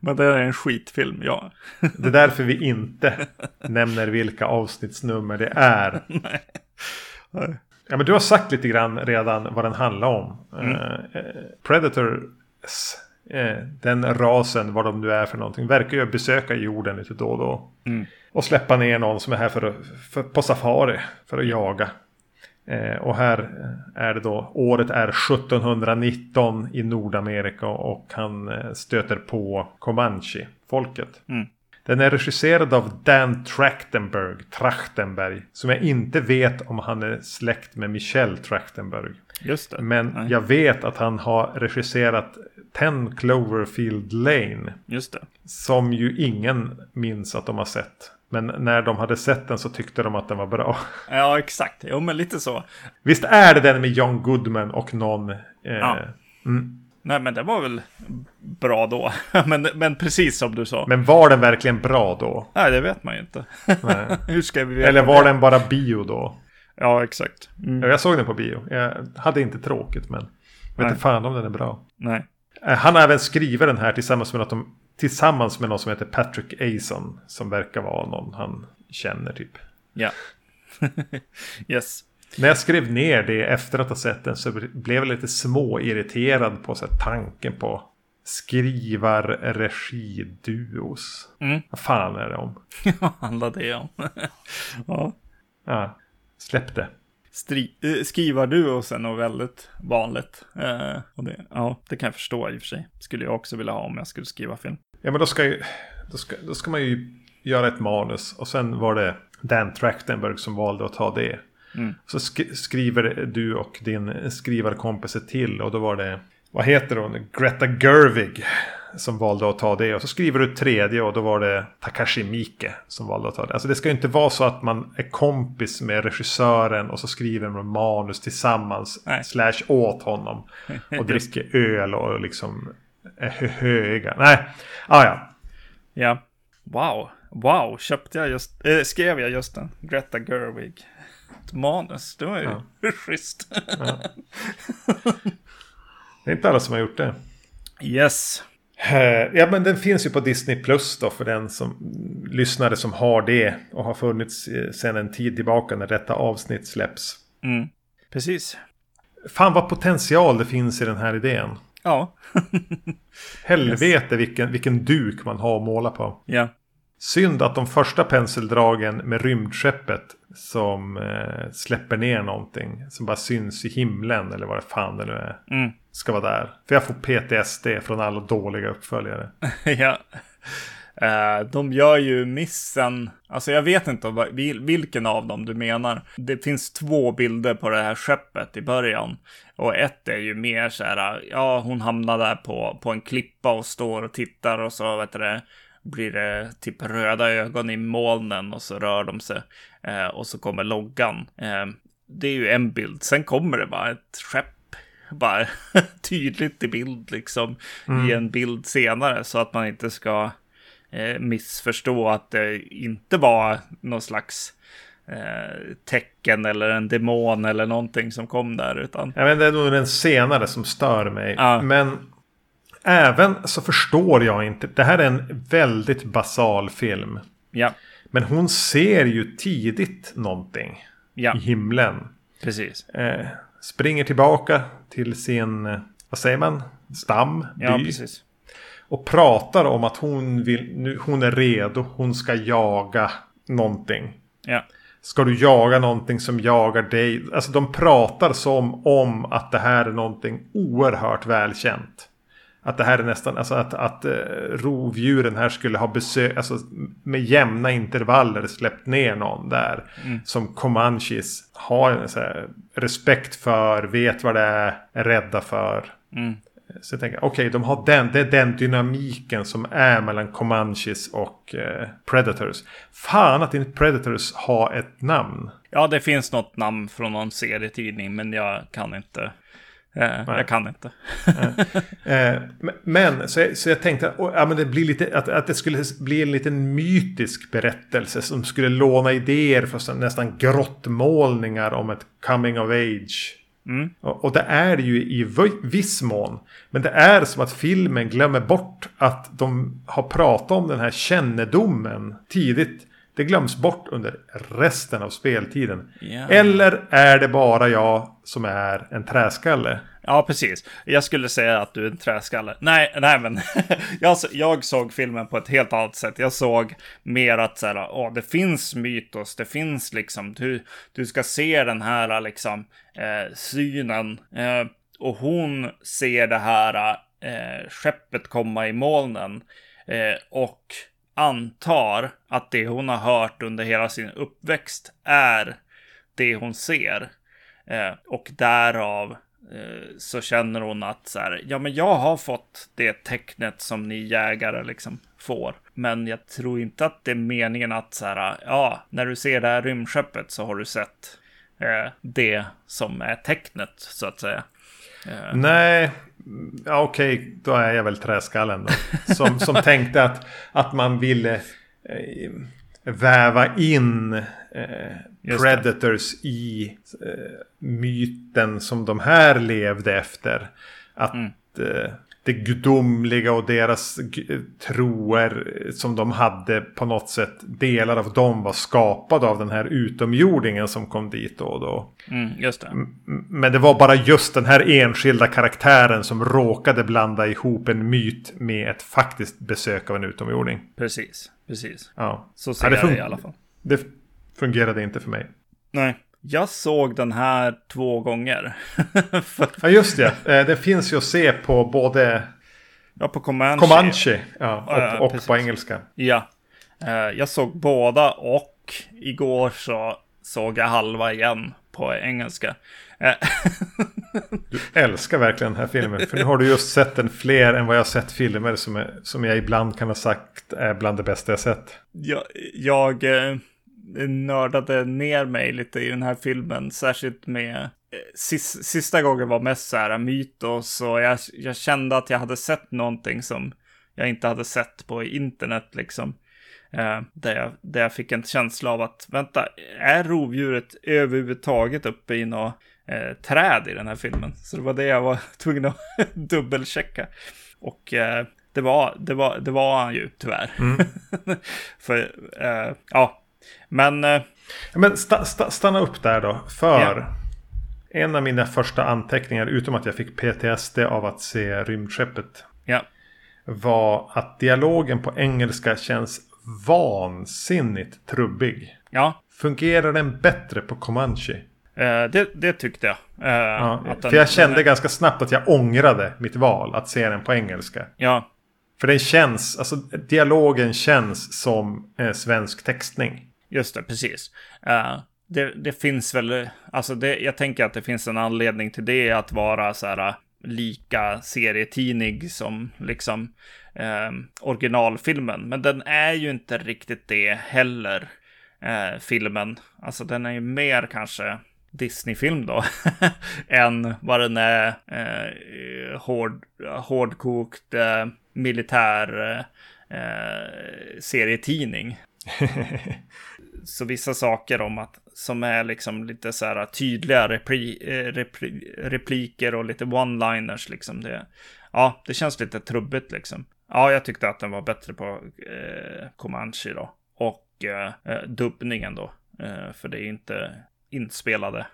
Men det är en skitfilm, ja. Det är därför vi inte nämner vilka avsnittsnummer det är. Nej. Ja, men du har sagt lite grann redan vad den handlar om. Mm. Eh, Predators, eh, den rasen, vad de nu är för någonting, verkar ju besöka jorden lite då och då. Mm. Och släppa ner någon som är här för att, för, på safari för att jaga. Eh, och här är det då, året är 1719 i Nordamerika och han eh, stöter på Comanche-folket. Mm. Den är regisserad av Dan Trachtenberg, Trachtenberg, som jag inte vet om han är släkt med Michel Trachtenberg. Just det. Men Nej. jag vet att han har regisserat 10 Cloverfield Lane. Just det. Som ju ingen minns att de har sett. Men när de hade sett den så tyckte de att den var bra. Ja, exakt. Jo, men lite så. Visst är det den med John Goodman och någon... Eh, Ja. mm. Nej, men det var väl bra då. men, men precis som du sa. Men var den verkligen bra då? Nej, det vet man ju inte. Nej. Hur ska vi veta Eller var det? den bara bio då? Ja, exakt. Mm. Ja, Jag såg den på bio. Jag hade inte tråkigt men... Vet Nej. inte fan om den är bra. Nej. Eh, Han har även skrivit den här tillsammans med, något, tillsammans med någon som heter Patrick Ason. Som verkar vara någon han känner typ. Ja. yes. När jag skrev ner det efter att ha sett den så blev jag lite småirriterad på så här, tanken på skrivar-regiduos. Mm. Vad fan är det om? Vad handlar det om? ja. Ja, släpp det. Stri- eh, skrivarduos är nog väldigt vanligt. Eh, och det, ja, det kan jag förstå i och för sig. Skulle jag också vilja ha om jag skulle skriva film. Ja men då ska, ju, då ska, då ska man ju göra ett manus. Och sen var det Dan Trachtenberg som valde att ta det. Mm. Så sk- skriver du och din skrivarkompis till. Och då var det, vad heter hon? Greta Gerwig. Som valde att ta det. Och så skriver du tredje och då var det Takashi Miike som valde att ta det. Alltså det ska ju inte vara så att man är kompis med regissören och så skriver man manus tillsammans. Nej. Slash åt honom. Och dricker öl och liksom är hö- höga. Nej, ah, ja. Ja. Wow. Wow. Köpte jag just, eh, skrev jag just den? Greta Gerwig. Ett manus. Det var ju schysst. Det är inte alla som har gjort det. yes. Eh, Ja men den finns ju på Disney Plus då för den som lyssnare som har det. Och har funnits eh, sedan en tid tillbaka när detta avsnitt släpps. Mm. Precis. Fan vad potential det finns i den här idén. Ja. Helvete vilken, vilken duk man har att måla på. ja. Synd att de första penseldragen med rymdskeppet som eh, släpper ner någonting. Som bara syns i himlen eller vad det fan det nu är. Mm. Ska vara där. För jag får PTSD från alla dåliga uppföljare. ja. Eh, de gör ju missen, alltså jag vet inte vilken av dem du menar. Det finns två bilder på det här skeppet i början. Och ett är ju mer så här, ja hon hamnar där på, på en klippa och står och tittar och så vet du det, blir det typ röda ögon i molnen och så rör de sig. Eh, och så kommer loggan. Eh, det är ju en bild, sen kommer det bara ett skepp bara tydligt i bild liksom i en bild senare så att man inte ska eh, missförstå att det inte var någon slags eh, tecken eller en demon eller någonting som kom där utan Ja, men det är nog den senare som stör mig. Ja. Men även så förstår jag inte. Det här är en väldigt basal film. ja, Men hon ser ju tidigt någonting ja, i himlen. precis. Eh, springer tillbaka till sin, eh, vad säger man, stam, Ja, by. precis. Och pratar om att hon, vill, nu, hon är redo, hon ska jaga någonting. Ja, Ska du jaga någonting som jagar dig? Alltså de pratar som om att det här är någonting oerhört välkänt. Att det här är nästan, alltså att, att eh, rovdjuren här skulle ha besök, alltså med jämna intervaller släppt ner någon där. Som Comanches har en här, respekt för, vet vad det är, är rädda för. mm. Så jag tänker, okej, de har den, det är den dynamiken som är mellan Comanches och eh, Predators. Fan att inte Predators har ett namn. ja, det finns något namn från någon serietidning men jag kan inte. Eh, jag kan inte. Eh, men- så jag, så jag tänkte att, ja, men det blir lite, att, att det skulle bli en liten mytisk berättelse som skulle låna idéer för nästan grottmålningar om ett coming of age Mm. Och, och det är det ju i vi- viss mån. Men det är som att filmen glömmer bort att de har pratat om den här kännedomen tidigt. Det glöms bort under resten av speltiden. Ja. Eller är det bara jag som är en träskalle? Ja, precis. Jag skulle säga att du är en träskalle. Nej, nej men jag, jag såg filmen på ett helt annat sätt. Jag såg mer att så här, åh, det finns mytos, det finns liksom, du, du ska se den här liksom eh, synen. Eh, och hon ser det här eh, skeppet komma i molnen. Eh, och antar att det hon har hört under hela sin uppväxt är det hon ser. Eh, och därav eh, så känner hon att så här, ja men jag har fått det tecknet som ni jägare liksom får. Men jag tror inte att det är meningen att så här, ja, när du ser det här rymdskeppet så har du sett eh, det som är tecknet så att säga. Eh, Nej, ja, okej, då är jag väl träskallen då. Som, som tänkte att, att man ville eh, väva in eh, Predators i eh, myten som de här levde efter. Att Mm. Det gudomliga och deras troer som de hade på något sätt, delar av dem var skapade av den här utomjordingen som kom dit då och då. mm, just det. Men det var bara just den här enskilda karaktären som råkade blanda ihop en myt med ett faktiskt besök av en utomjording. Precis, precis. Ja, Så ser Ja, det jag det i alla fall. det fungerade inte för mig. Nej, jag såg den här två gånger. För, Ja, just det. Eh, Det finns ju att se på både ja, på Comanche. Comanche ja, och, och på engelska. Ja, eh, jag såg båda och igår så såg jag halva igen på engelska. Eh, Du älskar verkligen den här filmen. För nu har du just sett den fler än vad jag sett filmer som, är, som jag ibland kan ha sagt är bland det bästa jag sett. jag jag nördade ner mig lite i den här filmen, särskilt med eh, sis, sista gången var mest så här mytos och jag, jag kände att jag hade sett någonting som jag inte hade sett på internet liksom. Eh, där, jag, där jag fick en känsla av att, vänta, är rovdjuret överhuvudtaget uppe i något eh, träd i den här filmen? Så det var det jag var tvungen att dubbelchecka. Och eh, det, var, det, var, det var han ju tyvärr. För, eh, ja, men eh, Men sta, sta, stanna upp där då. För Ja. en av mina första anteckningar, utom att jag fick PTSD av att se rymdskeppet, ja, var att dialogen på engelska känns vansinnigt trubbig. ja, Fungerar den bättre på Comanche? eh, det, det tyckte jag. Eh, Ja, den- för jag kände den- ganska snabbt att jag ångrade mitt val att se den på engelska. Ja, För den känns, alltså dialogen känns som eh, svensk textning. Just det, precis. Uh, det, det finns väl, alltså det, jag tänker att det finns en anledning till det, att vara så här eh, lika serietidning som liksom eh, originalfilmen. Men den är ju inte riktigt det heller, eh, filmen. Alltså den är ju mer kanske Disney-film då, än vad den är eh, hård, hårdkokt eh, militär eh, serietidning. Så vissa saker om att som är liksom lite så här tydliga repri, eh, repri, repliker och lite one-liners liksom. Det, ja, det känns lite trubbigt liksom. Ja, jag tyckte att den var bättre på eh, Comanche då. Och eh, eh, dubbningen då. Eh, för det är inte inspelade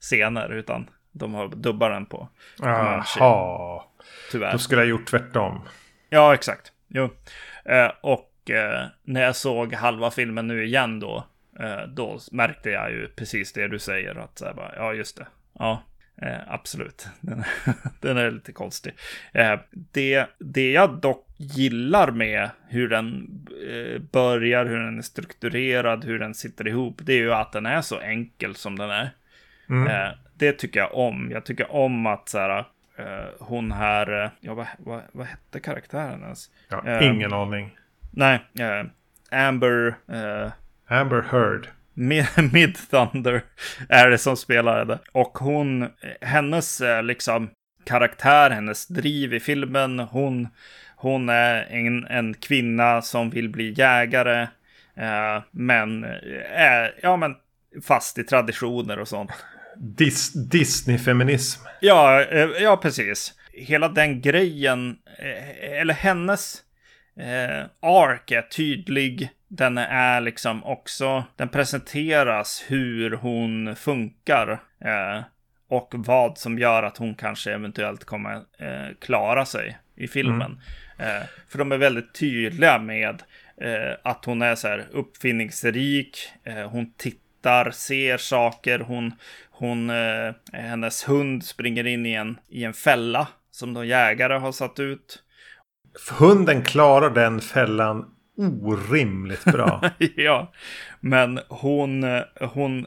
scener utan de har dubbat den på Comanche. Jaha. Tyvärr. Då skulle jag gjort tvärtom. Ja, exakt. Jo. Eh, och eh, när jag såg halva filmen nu igen då, eh, då märkte jag ju precis det du säger. Att så här bara, ja, just det. Ja, eh, absolut. Den, den är lite konstig. Eh, det, det jag dock gillar med hur den eh, börjar, hur den är strukturerad, hur den sitter ihop, det är ju att den är så enkel som den är. Mm. Eh, det tycker jag om. Jag tycker om att så här, hon här, ja vad, vad, vad hette karaktären ens? Ja, ingen aning. Nej, eh, Amber eh, Amber Heard. Mid- Thunder är det som spelar det. Och hon, hennes eh, liksom karaktär, hennes driv i filmen, hon, hon är en, en kvinna som vill bli jägare. Eh, men är, ja men fast i traditioner och sånt. Dis Disney-feminism. Ja, ja, precis. Hela den grejen, eller hennes eh, ark är tydlig. Den är liksom också, den presenteras hur hon funkar. Eh, och vad som gör att hon kanske eventuellt kommer eh, klara sig i filmen. Mm. Eh, för de är väldigt tydliga med eh, att hon är så här uppfinningsrik, eh, hon tittar, ser saker, hon, hon eh, hennes hund springer in i en, i en fälla som de jägare har satt ut. Hunden klarar den fällan orimligt bra. ja, men hon, hon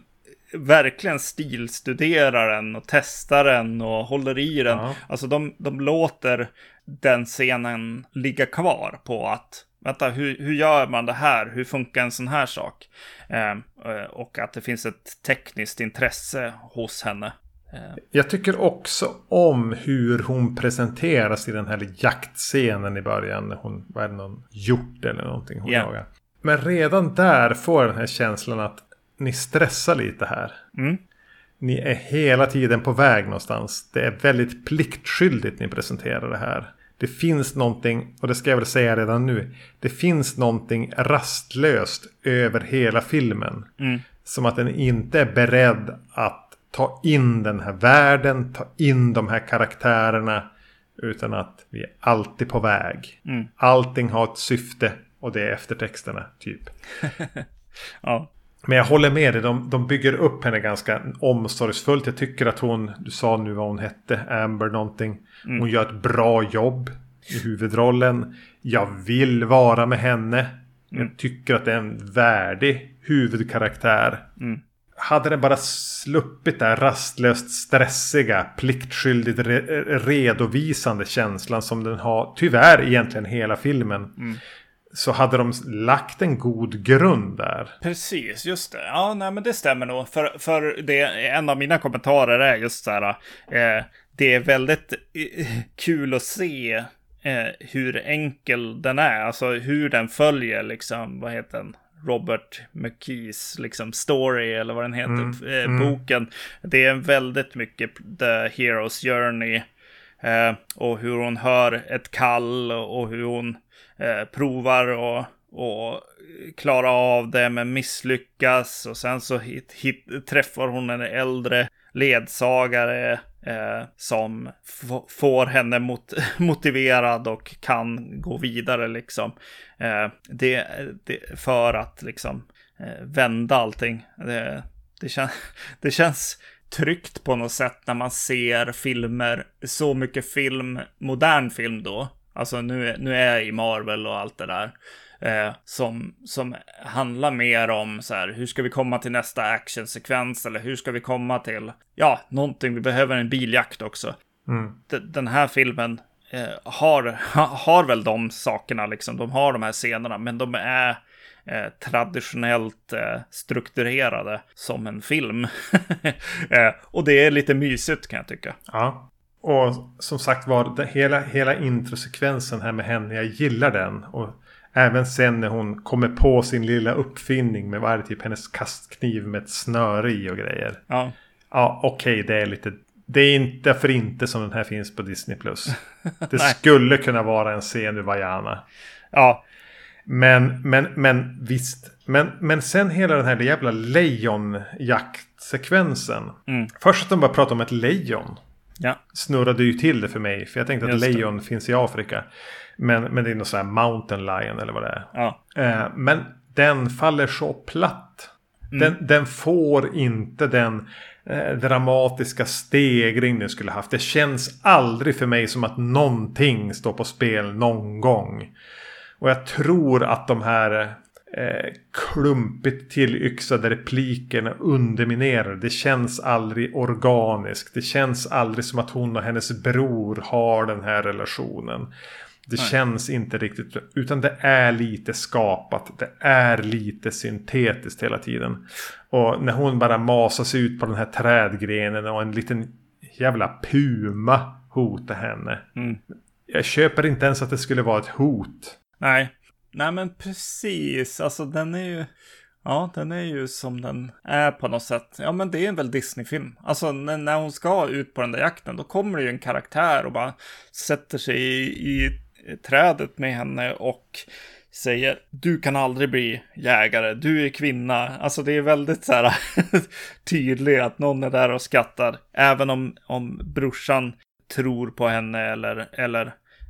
verkligen stilstuderar den och testar den och håller i den. Ja. Alltså de, de låter den scenen ligga kvar på att vänta, hur, hur gör man det här? Hur funkar en sån här sak? Ehm, eh, och att det finns ett tekniskt intresse hos henne. Eh. Jag tycker också om hur hon presenteras i den här jaktscenen i början. När hon, vad är det, någon hjort eller någonting hon yeah. jagar. Men redan där får jag den här känslan att ni stressar lite här. Mm. Ni är hela tiden på väg någonstans. Det är väldigt pliktskyldigt ni presenterar det här. Det finns någonting, och det ska jag väl säga redan nu. Det finns någonting rastlöst över hela filmen. Mm. Som att den inte är beredd att ta in den här världen, ta in de här karaktärerna. Utan att vi är alltid på väg. Mm. Allting har ett syfte och det är eftertexterna typ. ja. Men jag håller med dig, de, de bygger upp henne ganska omsorgsfullt. Jag tycker att hon, du sa nu vad hon hette, Amber någonting. Mm. Hon gör ett bra jobb i huvudrollen. Jag vill vara med henne. Mm. Jag tycker att det är en värdig huvudkaraktär. Mm. Hade den bara sluppit den rastlöst stressiga, pliktskyldigt re redovisande känslan som den har tyvärr egentligen hela filmen. Mm så hade de lagt en god grund där. Precis, just det. Ja, nej, men det stämmer nog. För, för det, en av mina kommentarer är just så här. Eh, det är väldigt eh, kul att se eh, hur enkel den är. Alltså hur den följer liksom, vad heter den? Robert McKees liksom story eller vad den heter, mm, eh, mm. boken. Det är väldigt mycket The Hero's Journey. Eh, och hur hon hör ett kall och hur hon eh, provar och, och klara av det men misslyckas. Och sen så hit, hit, träffar hon en äldre ledsagare eh, som får henne mot motiverad och kan gå vidare liksom. Eh, det, det, för att liksom eh, vända allting. Det, det, kän, det känns tryggt på något sätt när man ser filmer, så mycket film, modern film då, Alltså nu, nu är jag i Marvel och allt det där. Eh, som, som handlar mer om så här, hur ska vi komma till nästa actionsekvens eller hur ska vi komma till, ja, någonting, vi behöver en biljakt också. Mm. Den här filmen eh, har, har väl de sakerna liksom, de har de här scenerna, men de är eh, traditionellt eh, strukturerade som en film. Eh, och det är lite mysigt kan jag tycka. Ja. Och som sagt var, hela, hela introsekvensen här med henne, jag gillar den. Och även sen när hon kommer på sin lilla uppfinning med varje typ hennes kastkniv med ett snöre i och grejer. Ja. Ja, okej, okay, det är lite... Det är inte för inte som den här finns på Disney+. Plus. Det skulle kunna vara en scen ur Vajana. Ja. Men, men, men visst. Men, men sen hela den här jävla lejonjaktsekvensen. Mm. Först att de bara pratar om ett lejon. Ja. Snurrade ju till det för mig. För jag tänkte att lejon finns i Afrika. Men, men det är något sån här mountain lion eller vad det är. Ja. Eh, men den faller så platt. Mm. Den, den, får inte den eh, dramatiska stegring den skulle haft. Det känns aldrig för mig som att någonting står på spel någon gång. Och jag tror att de här eh, klumpigt tillyxade replikerna underminerar. Det känns aldrig organiskt. Det känns aldrig som att hon och hennes bror har den här relationen. Det Nej. känns inte riktigt. Utan det är lite skapat. Det är lite syntetiskt hela tiden. Och när hon bara masas ut på den här trädgrenen och en liten jävla puma hotar henne. Mm. Jag köper inte ens att det skulle vara ett hot. Nej. Nej men precis, alltså den är ju... Ja, den är ju som den är på något sätt. Ja, men det är väl Disney-film. Alltså när, när hon ska ut på den där jakten, då kommer det ju en karaktär och bara sätter sig i, i trädet med henne och säger du kan aldrig bli jägare, du är kvinna. Alltså det är väldigt så här tydligt att någon är där och skattar. Även om, om brorsan tror på henne eller, eller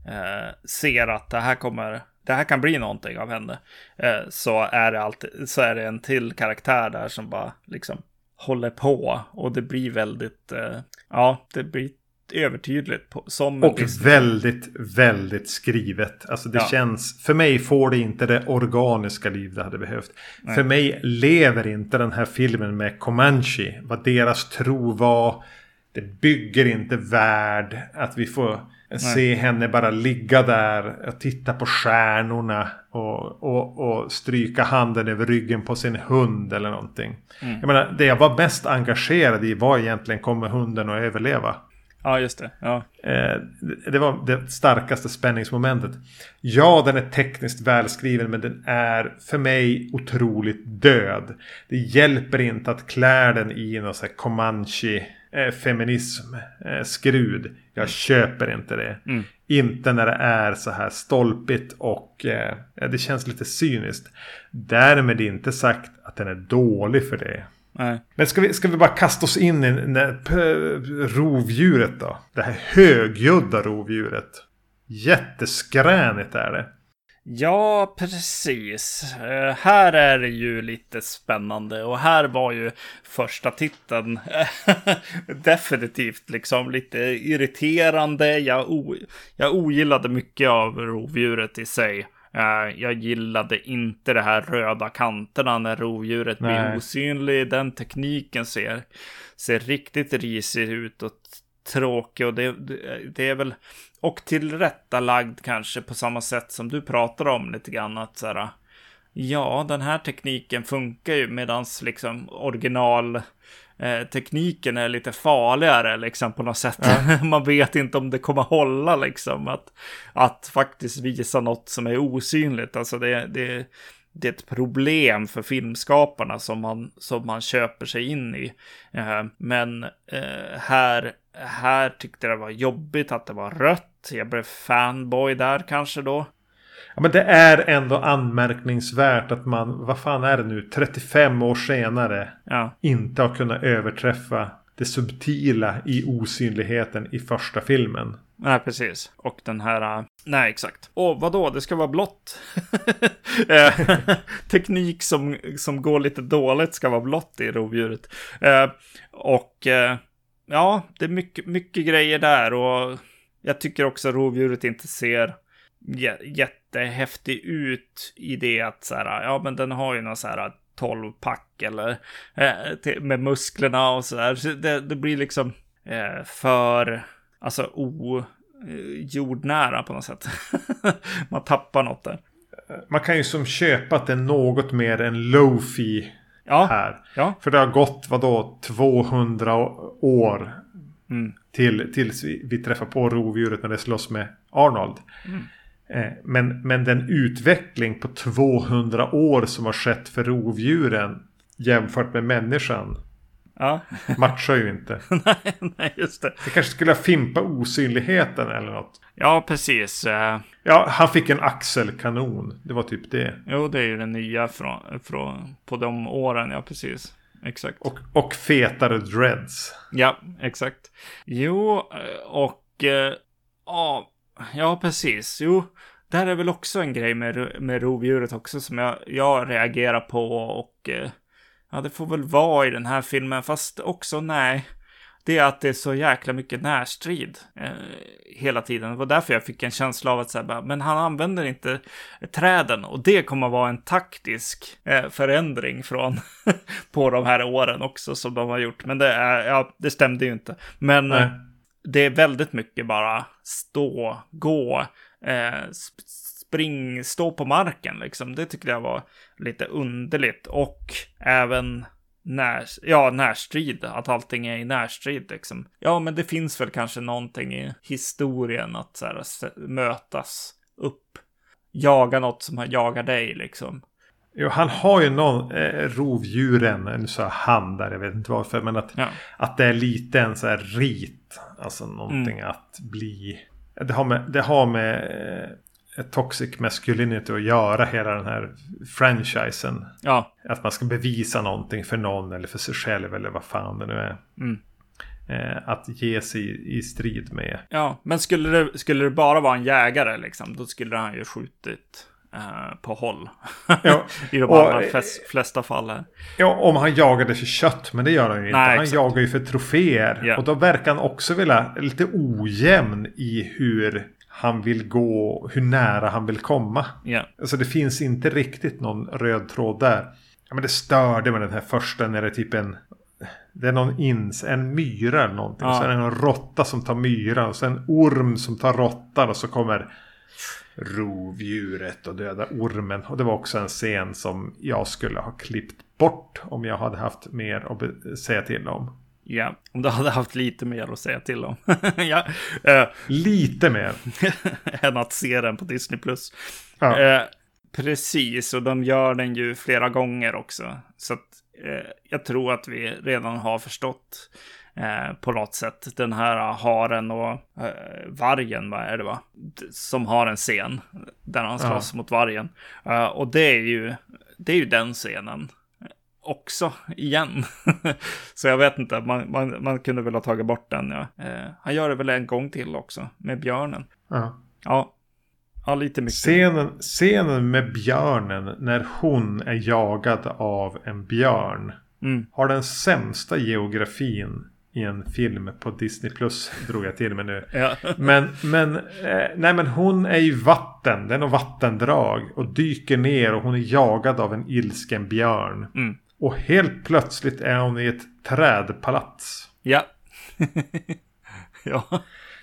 eh, ser att det här kommer det här kan bli någonting av henne. Eh, så, är det alltid, så är det en till karaktär där som bara liksom håller på. Och det blir väldigt, eh, ja, det blir övertydligt. På, som och väldigt, väldigt skrivet. Alltså det ja. känns, för mig får det inte det organiska liv det hade behövt. Nej. För mig lever inte den här filmen med Comanche. Vad deras tro var. Det bygger inte värld. Att vi får Nej. se henne bara ligga där och titta på stjärnorna. Och, och, och stryka handen över ryggen på sin hund eller någonting. Mm. Jag menar, det jag var mest engagerad i var egentligen kommer hunden att överleva. Ja, just det. Ja. Eh, det var det starkaste spänningsmomentet. Ja, den är tekniskt välskriven men den är för mig otroligt död. Det hjälper inte att klä den i någon sån här Comanche eh, feminism eh, skrud. Jag köper inte det. Mm. Inte när det är så här stolpigt och det känns lite cyniskt. Därmed inte sagt att den är dålig för det. Nej. Men ska vi, ska vi bara kasta oss in i rovdjuret då? Det här högljudda rovdjuret. Jätteskränigt är det. Ja, precis. Uh, här är det ju lite spännande och här var ju första titeln definitivt liksom lite irriterande. Jag, jag ogillade mycket av rovdjuret i sig. Uh, jag gillade inte de här röda kanterna när rovdjuret Nej. blir osynlig. Den tekniken ser, ser riktigt risig ut och tråkig och det, det är väl och tillrättalagd kanske på samma sätt som du pratar om lite grann att så här, ja, den här tekniken funkar ju medans liksom original eh, tekniken är lite farligare liksom på något sätt. Ja. Man vet inte om det kommer hålla liksom att, att faktiskt visa något som är osynligt. Alltså det, det, det är ett problem för filmskaparna som man, som man köper sig in i. Eh, men eh, här, här tyckte jag det var jobbigt att det var rött. Jag blev fanboy där kanske då. Ja, men det är ändå anmärkningsvärt att man, vad fan är det nu, 35 år senare ja. inte har kunnat överträffa det subtila i osynligheten i första filmen. Nej, precis. Och den här... Äh, nej, exakt. Och vadå, det ska vara blått. Eh, teknik som, som går lite dåligt ska vara blått i rovdjuret. Eh, och eh, ja, det är mycket, mycket grejer där. Och jag tycker också rovdjuret inte ser jättehäftig ut i det att så här, ja men den har ju någon så här 12 pack eller med musklerna och så där. Så det, det blir liksom för alltså ojordnära på något sätt. Man tappar något där. Man kan ju som köpa att det är något mer än Lofi ja, här. Ja. För det har gått vadå 200 år mm. till, tills vi, vi träffar på rovdjuret när det slåss med Arnold. Mm. Eh, men, men den utveckling på 200 år som har skett för rovdjuren jämfört med människan Ja. Matchar ju inte. nej, nej, just det. Det kanske skulle ha fimpa osynligheten eller något. Ja, precis. Eh. Ja, han fick en axelkanon. Det var typ det. Jo, det är ju det nya från, från, på de åren, ja precis. Exakt. Och, och fetare dreads. Ja, exakt. Jo, eh, och ja, ja, precis. Jo, där är väl också en grej med, med rovdjuret också som jag, jag reagerar på och Ja, det får väl vara i den här filmen, fast också nej. Det är att det är så jäkla mycket närstrid eh, hela tiden. Det var därför jag fick en känsla av att säga, men han använder inte träden och det kommer att vara en taktisk eh, förändring från på de här åren också som de har gjort. Men det, är, ja, det stämde ju inte. Men eh, det är väldigt mycket bara stå, gå, eh, spring, stå på marken liksom. Det tyckte jag var lite underligt. Och även när, ja, närstrid, att allting är i närstrid liksom. Ja, men det finns väl kanske någonting i historien att så här, mötas upp. Jaga något som jagar dig liksom. Jo, han har ju någon eh, rovdjuren, nu sa jag han där, jag vet inte varför, men att, Ja. att det är lite en så här rit. Alltså någonting att bli. Det har med, det har med eh, toxic masculinity att göra, hela den här franchisen. Ja, Att man ska bevisa någonting för någon eller för sig själv eller vad fan det nu är. Mm. Eh, att ge sig i, strid med. ja. Men skulle det, skulle det bara vara en jägare liksom, då skulle han ju skjutit på håll. Ja, I de allra flesta fall. Ja, om han jagade för kött, men det gör han ju inte. Nej, han exakt. jagar ju för troféer. Ja. Och då verkar han också vilja, lite ojämn i hur han vill gå, hur nära han vill komma. Ja, Alltså det finns inte riktigt någon röd tråd där. Ja, men det störde med den här första när det är typ en... Det är någon ins, en myra eller någonting. Ja. Och så är det en råtta som tar myran. Och så en orm som tar råttan. Och så kommer rovdjuret och döda ormen. Och det var också en scen som jag skulle ha klippt bort. Om jag hade haft mer att säga till om. ja. Om du hade haft lite mer att säga till om. ja. eh, Lite mer. än att se den på Disney+. Plus. Ja. Eh, precis, och de gör den ju flera gånger också. Så att, eh, jag tror att vi redan har förstått eh, på något sätt den här haren och eh, vargen, vad är det va? Som har en scen där han slåss mot vargen. Eh, och det är ju, det är ju den scenen också igen. Så jag vet inte, man, man, man kunde väl ha tagit bort den. Ja. Eh, han gör det väl en gång till också med björnen. Ja. Ja, ja lite mycket. Scenen, scenen med björnen när hon är jagad av en björn. Mm. Har den sämsta geografin i en film på Disney Plus drog jag till med nu. Ja. Men, men, eh, nej men hon är i vatten. Det är något vattendrag. Och dyker ner och hon är jagad av en ilsken björn. Mm. Och helt plötsligt är hon i ett trädpalats. Ja. ja.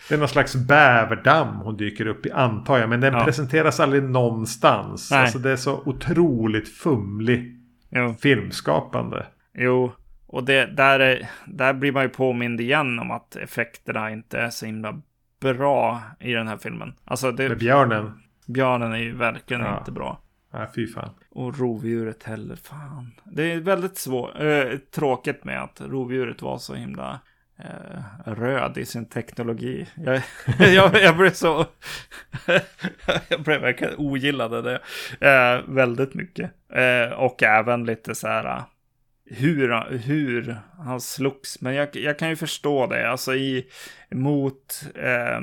Det är någon slags bäverdamm hon dyker upp i antar jag. Men den Ja. presenteras aldrig någonstans. Nej. Alltså det är så otroligt fumlig Jo. filmskapande. jo. Och det, där, är, där blir man ju påmind igen om att effekterna inte är så himla bra i den här filmen. Alltså, Med det, björnen. björnen är ju verkligen Ja. inte bra. Nej, fy fan. Och rovdjuret heller, fan. Det är väldigt svårt, eh, tråkigt med att rovdjuret var så himla eh, röd i sin teknologi. Jag, jag, jag blev så... jag blev verkligen ogillade det eh, väldigt mycket. Och även lite så här... Hur, hur han slogs. Men jag, jag kan ju förstå det. Alltså i mot, eh,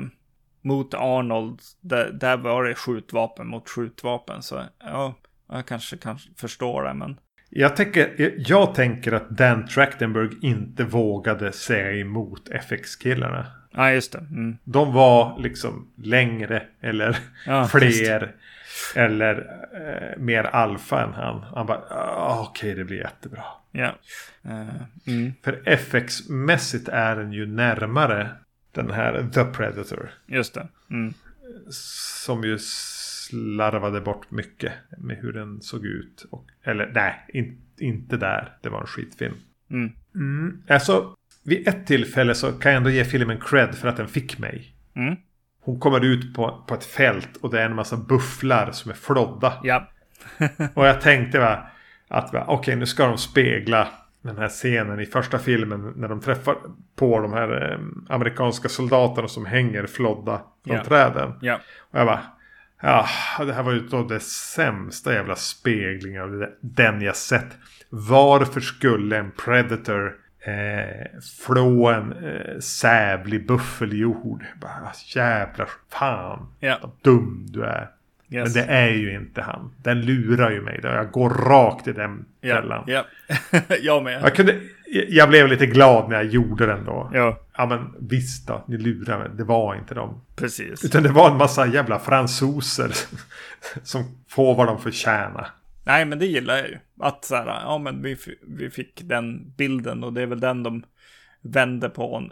mot Arnold. Där, där var det skjutvapen mot skjutvapen. Så ja, jag kanske, kanske förstår det. Men Jag tänker, jag tänker att Dan Trachtenberg inte vågade säga emot FX-killarna. ja, just det. Mm. De var liksom längre eller Ja, fler. Eller eh, mer alfa än han. Han bara, ah, okej det blir jättebra. Ja. Eh, mm. För FX-mässigt är den ju närmare den här The Predator. Just det. Mm. Som ju slarvade bort mycket med hur den såg ut. Och, eller nej, in, inte där. Det var en skitfilm. Mm. Mm. Alltså, vid ett tillfälle så kan jag ändå ge filmen cred för att den fick mig. Mm. Hon kommer ut på, på ett fält och det är en massa bufflar som är flodda. Ja. Och jag tänkte va, att va, okej nu ska de spegla den här scenen i första filmen när de träffar på de här eh, amerikanska soldaterna som hänger flodda från Ja. träden. Ja. Och jag bara, ja, det här var ju då det sämsta jävla speglingen av det- den jag sett. Varför skulle en predator eh, flå en eh, sävlig buffeljord? Bara, jävla fan, Ja. vad dum du är. Yes. Men det är ju inte han. Den lurar ju mig. Jag går rakt i den ja. fällan. Ja. jag med. Jag, kunde, jag blev lite glad när jag gjorde den då. Ja, Ja men visst då, ni lurar mig. Det var inte dem. precis. Utan det var en massa jävla fransoser som får vad de förtjänar. Nej, men det gillar jag ju. Att så här, ja men vi, vi fick den bilden och det är väl den de vände på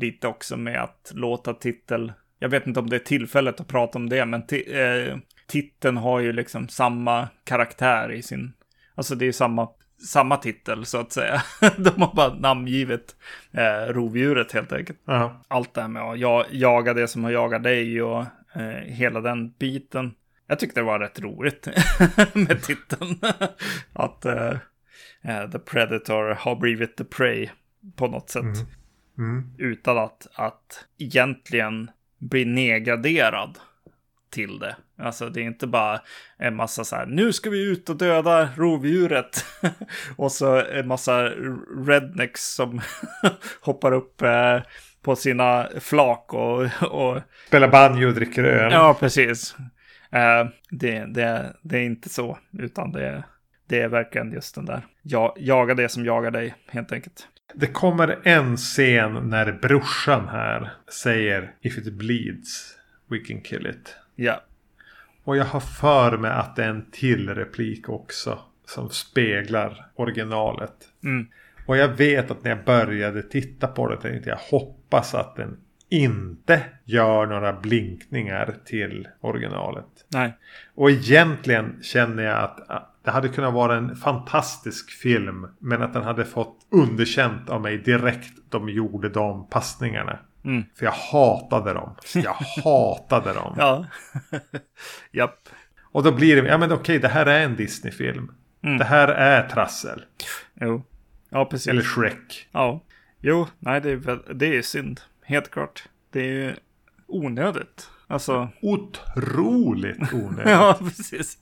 lite också med att låta titel. Jag vet inte om det är tillfället att prata om det, men eh, titeln har ju liksom samma karaktär i sin, alltså det är samma, samma titel så att säga. de har bara namngivit eh, rovdjuret helt enkelt. Ja. Allt det här med att ja- jaga det som har jagat dig och eh, hela den biten. Jag tyckte det var rätt roligt med titeln. att uh, The Predator har blivit The Prey på något sätt. Mm. Mm. Utan att, att egentligen bli nedgraderad till det. Alltså det är inte bara en massa så här, nu ska vi ut och döda rovdjuret. och så en massa rednecks som hoppar upp eh, på sina flak och, och... Spelar banjo och dricker öl. Ja, precis. Eh, det, det, det är inte så, utan det, det är verkligen just den där, ja, jaga det som jagar dig, helt enkelt. Det kommer en scen när brorsan här säger If it bleeds, we can kill it. Ja. Och jag har för mig att det är en till replik också. Som speglar originalet. Mm. Och jag vet att när jag började titta på det tänkte jag hoppas att den inte gör några blinkningar till originalet. Nej. Och egentligen känner jag att det hade kunnat vara en fantastisk film. Men att den hade fått underkänt av mig direkt de gjorde de passningarna. Mm. För jag hatade dem. Jag hatade dem. ja. Japp. Och då blir det, ja men okej det här är en Disney-film. Mm. Det här är trassel. Jo. Ja, precis. Eller Shrek. Ja. Jo, nej det är, väl, det är synd. Helt klart. Det är ju onödigt. Alltså. Otroligt onödigt. ja, precis.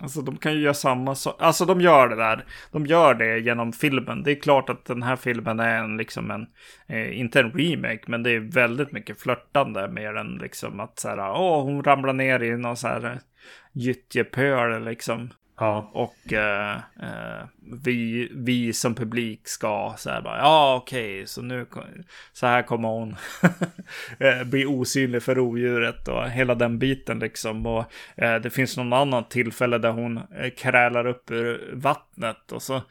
Alltså de kan ju göra samma sak. Alltså de gör det där. De gör det genom filmen. Det är klart att den här filmen är en, liksom en, eh, inte en remake, men det är väldigt mycket flörtande med den liksom att så här, åh, hon ramlar ner i någon så här eh, gyttjepöl liksom. Ja. Och eh, eh, vi, vi som publik ska så här bara, ja okej, okay, så nu så här kommer hon eh, bli osynlig för rovdjuret och hela den biten liksom. Och eh, det finns någon annan tillfälle där hon eh, krälar upp ur vattnet och så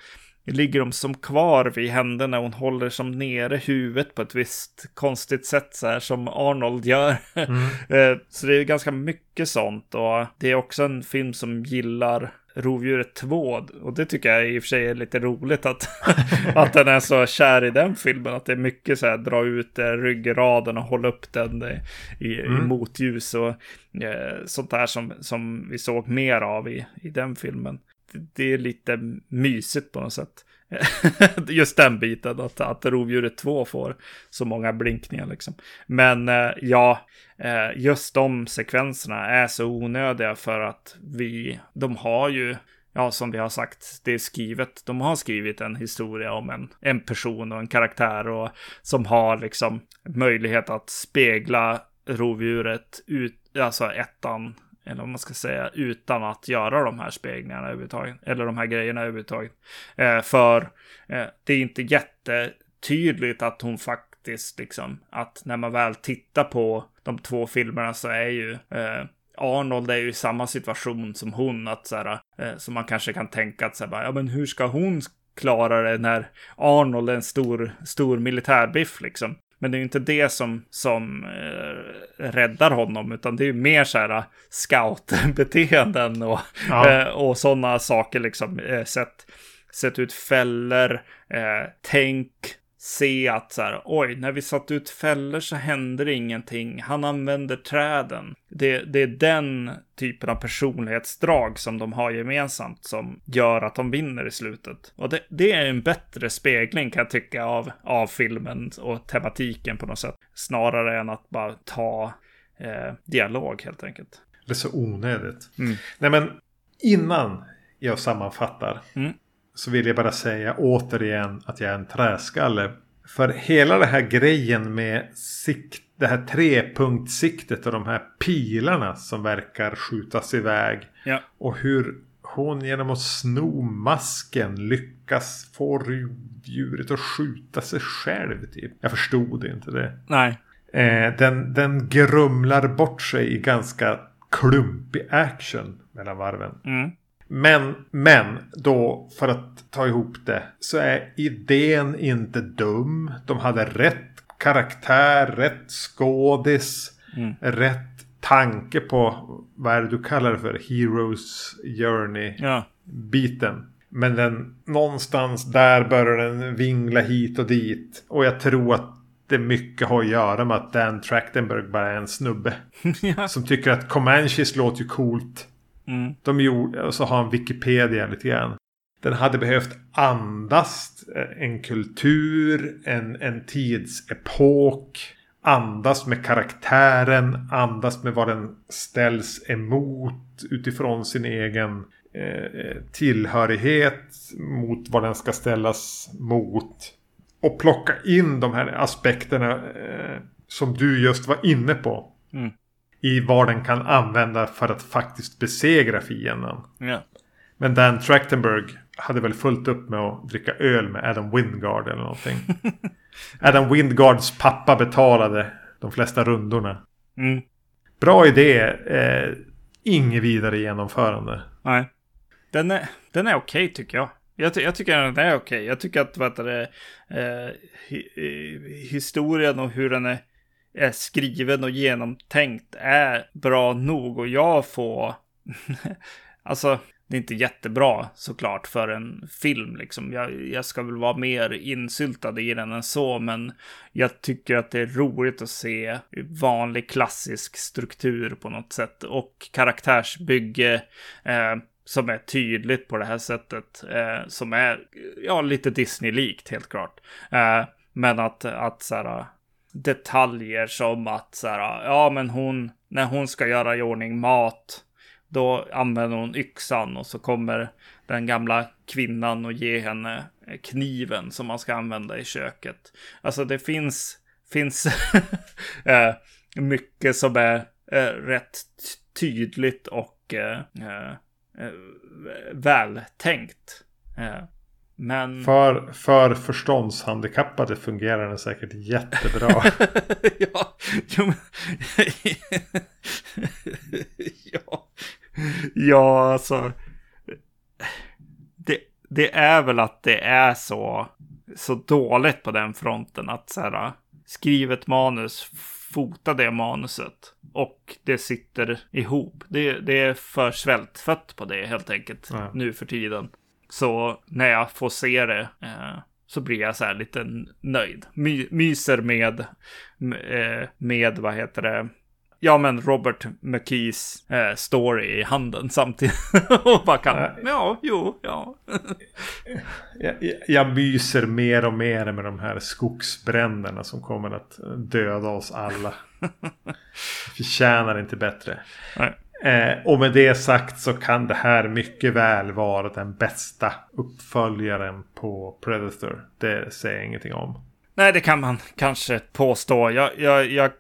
ligger de som kvar vid händerna hon håller som nere huvudet på ett visst konstigt sätt så här som Arnold gör. Mm. så det är ganska mycket sånt och det är också en film som gillar Rovdjuret 2. Och det tycker jag i och för sig är lite roligt att, att den är så kär i den filmen. Att det är mycket så här dra ut ryggraden och hålla upp den i, mm. i motljus och eh, sånt där som, som vi såg mer av i, i den filmen. Det, det är lite mysigt på något sätt. Just den biten, att, att rovdjuret 2 får så många blinkningar liksom. Men eh, ja, eh, just de sekvenserna är så onödiga för att vi, de har ju, ja som vi har sagt, det är skrivet, de har skrivit en historia om en, en person och en karaktär och som har liksom möjlighet att spegla rovdjuret ut, alltså ettan eller vad man ska säga, utan att göra de här speglingarna överhuvudtaget. Eller de här grejerna överhuvudtaget. Eh, för eh, det är inte jättetydligt att hon faktiskt liksom, att när man väl tittar på de två filmerna så är ju eh, Arnold är ju i samma situation som hon, att så här, eh, så man kanske kan tänka att så här, bara, ja men hur ska hon klara det när Arnold är en stor, stor militärbiff liksom. Men det är ju inte det som, som eh, räddar honom, utan det är ju mer så här scoutbeteenden och, ja. eh, och sådana saker liksom. Eh, sätt, sätt ut fällor, eh, tänk se att så här, oj, när vi satt ut fällor så hände det ingenting. Han använder träden. Det, det är den typen av personlighetsdrag som de har gemensamt som gör att de vinner i slutet. Och det, det är en bättre spegling kan jag tycka av, av filmen och tematiken på något sätt. Snarare än att bara ta eh, dialog helt enkelt. Det är så onödigt. Mm. Nej men innan jag sammanfattar. Mm så vill jag bara säga återigen att jag är en träskalle. För hela den här grejen med sikt, det här trepunktsiktet och de här pilarna som verkar skjutas iväg. Ja. Och hur hon genom att sno masken lyckas få djuret att skjuta sig själv. Typ. Jag förstod inte det. Nej. Eh, den, den grumlar bort sig i ganska klumpig action mellan varven. Mm. Men, men då för att ta ihop det så är idén inte dum. De hade rätt karaktär, rätt skådis, mm. rätt tanke på vad är det du kallar det för? Heroes Journey-biten. Ja. Men den, någonstans där börjar den vingla hit och dit. Och jag tror att jättemycket har att göra med att Dan Trachtenberg bara är en snubbe. ja. Som tycker att Comanches låter ju coolt. Mm. De gjorde, och så har han Wikipedia lite grann. Den hade behövt andas eh, en kultur, en, en tidsepok. Andas med karaktären, andas med vad den ställs emot utifrån sin egen eh, tillhörighet mot vad den ska ställas mot. Och plocka in de här aspekterna eh, som du just var inne på. Mm. I vad den kan använda för att faktiskt besegra fienden. Ja. Men Dan Trachtenberg hade väl fullt upp med att dricka öl med Adam Wingard eller någonting. Adam Wingards pappa betalade de flesta rundorna. Mm. Bra idé. Eh, inget vidare genomförande. Nej. Den är, den är okej tycker jag. Jag, ty jag tycker den är okej. Jag tycker att vad det, eh, hi eh, historien och hur den är, är skriven och genomtänkt är bra nog. Och jag får... alltså, det är inte jättebra såklart för en film. Liksom. Jag, jag ska väl vara mer insyltad i den än så, men jag tycker att det är roligt att se vanlig klassisk struktur på något sätt och karaktärsbygge. Eh, som är tydligt på det här sättet. Eh, som är ja, lite Disney-likt helt klart. Eh, men att, att så här, detaljer som att så här, ja men hon, när hon ska göra i ordning mat, då använder hon yxan och så kommer den gamla kvinnan och ger henne kniven som man ska använda i köket. Alltså det finns, finns eh, mycket som är eh, rätt tydligt och eh, vältänkt. Men... För, för förståndshandikappade fungerar den säkert jättebra. ja, jo, men... ja. ja, alltså. Det, det är väl att det är så, så dåligt på den fronten att så här, skriv ett manus, fota det manuset och det sitter ihop. Det, det är för svältfött på det helt enkelt Ja. nu för tiden. Så när jag får se det eh, så blir jag så här lite nöjd. My, myser med, eh, med, vad heter det, ja men Robert McKees eh, story i handen samtidigt. och bara kan, ja, jo, ja. jag, jag, jag myser mer och mer med de här skogsbränderna som kommer att döda oss alla. Förtjänar inte bättre. Nej. Eh, och med det sagt så kan det här mycket väl vara den bästa uppföljaren på Predator. Det säger jag ingenting om. Nej, det kan man kanske påstå. Jag, jag, jag,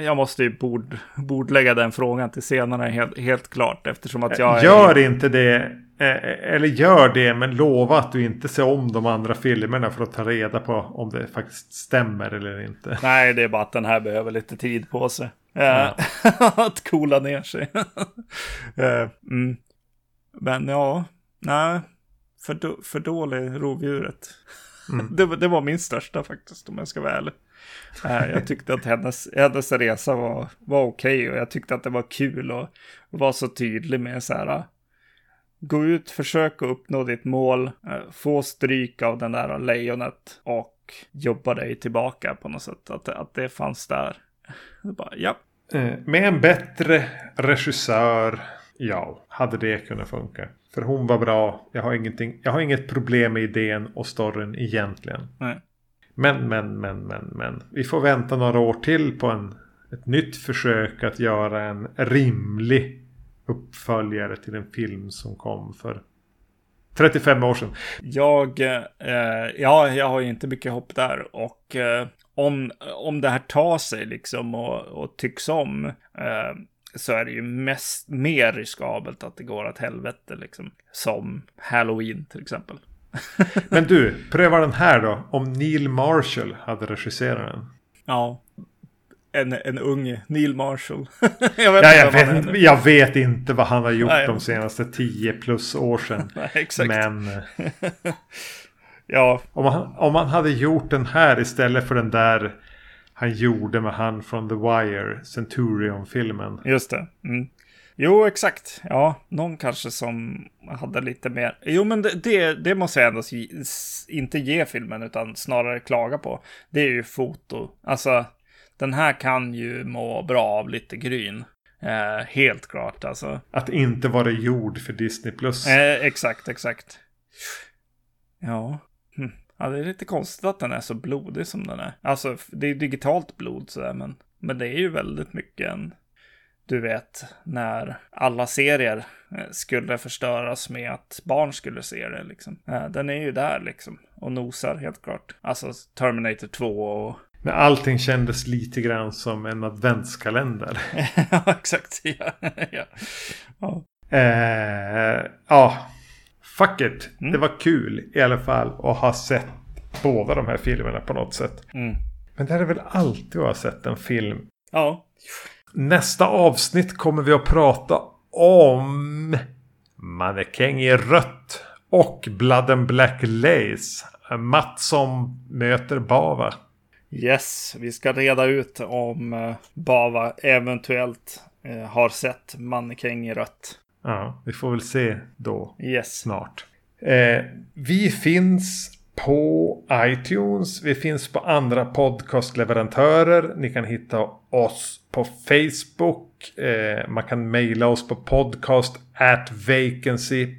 jag måste ju bord, bordlägga den frågan till senare helt, helt klart. Eftersom att jag är... Gör inte det. eh, Eller gör det men lova att du inte ser om de andra filmerna för att ta reda på om det faktiskt stämmer eller inte. Nej, det är bara att den här behöver lite tid på sig. Ja. Att coola ner sig. Eh, mm. Men ja, nej. För, då, för dålig rovdjuret. Mm. Det, var- det var min största faktiskt, om jag ska vara ärlig. Eh, jag tyckte att hennes, hennes resa var, var okej och jag tyckte att det var kul och var så tydlig med så här. Gå ut, försök att uppnå ditt mål, eh, få stryk av den där lejonet och jobba dig tillbaka på något sätt. Att, att det fanns där. Bara, ja, Eh, Med en bättre regissör, ja, hade det kunnat funka. För hon var bra. Jag har, ingenting, jag har inget problem med idén och storyn egentligen. nej. Men, men, men, men, men. Vi får vänta några år till på en, ett nytt försök att göra en rimlig uppföljare till en film som kom för 35 år sedan. Jag, eh, ja, jag har ju inte mycket hopp där och eh, om, om det här tar sig liksom och, och tycks om eh, så är det ju mest mer riskabelt att det går åt helvete liksom. Som Halloween till exempel. Men du, pröva den här då. Om Neil Marshall hade regisserat den. Ja. En, en ung Neil Marshall. jag vet Ja, inte jag, vad han vet, jag vet inte vad han har gjort Nej. de senaste 10 plus år sedan. Nej, exakt. Men Ja, om han, om han hade gjort den här istället för den där han gjorde med han från The Wire, Centurion-filmen. just det. Mm. Jo, exakt. Ja, någon kanske som hade lite mer. Jo, men det, det, det måste jag ändå inte ge filmen, utan snarare klaga på. Det är ju foto. Alltså, den här kan ju må bra av lite gryn. Eh, helt klart alltså. Att inte vara gjord för Disney Plus. Eh, exakt, exakt. Ja. Hm. ja, det är lite konstigt att den är så blodig som den är. Alltså, det är digitalt blod sådär, men, men det är ju väldigt mycket en du vet, när alla serier eh, skulle förstöras med att barn skulle se det. Liksom. Eh, den är ju där liksom och nosar helt klart. Alltså Terminator 2 och... När allting kändes lite grann som en adventskalender. ja, exakt. Ja. ja. ja. Eh, ja. Fuck it. Mm. Det var kul i alla fall att ha sett båda de här filmerna på något sätt. Mm. Men det är väl alltid att ha sett en film. Ja. Nästa avsnitt kommer vi att prata om Mannekäng i rött och Blood and Black Lace. Mattsson möter Bava. Yes, vi ska reda ut om uh, Bava eventuellt uh, har sett Mannekäng i rött. Ja, vi får väl se då. Yes. Snart. Eh, vi finns på iTunes. Vi finns på andra podcastleverantörer. Ni kan hitta oss på Facebook. Eh, man kan mejla oss på podcast at vacancy.se.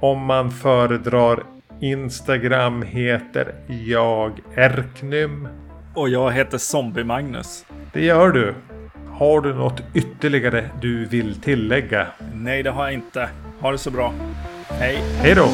Om man föredrar Instagram heter jag Erknym. Och jag heter Zombie Magnus. Det gör du. Har du något ytterligare du vill tillägga? Nej, det har jag inte. Ha det så bra. Hej. Hej då.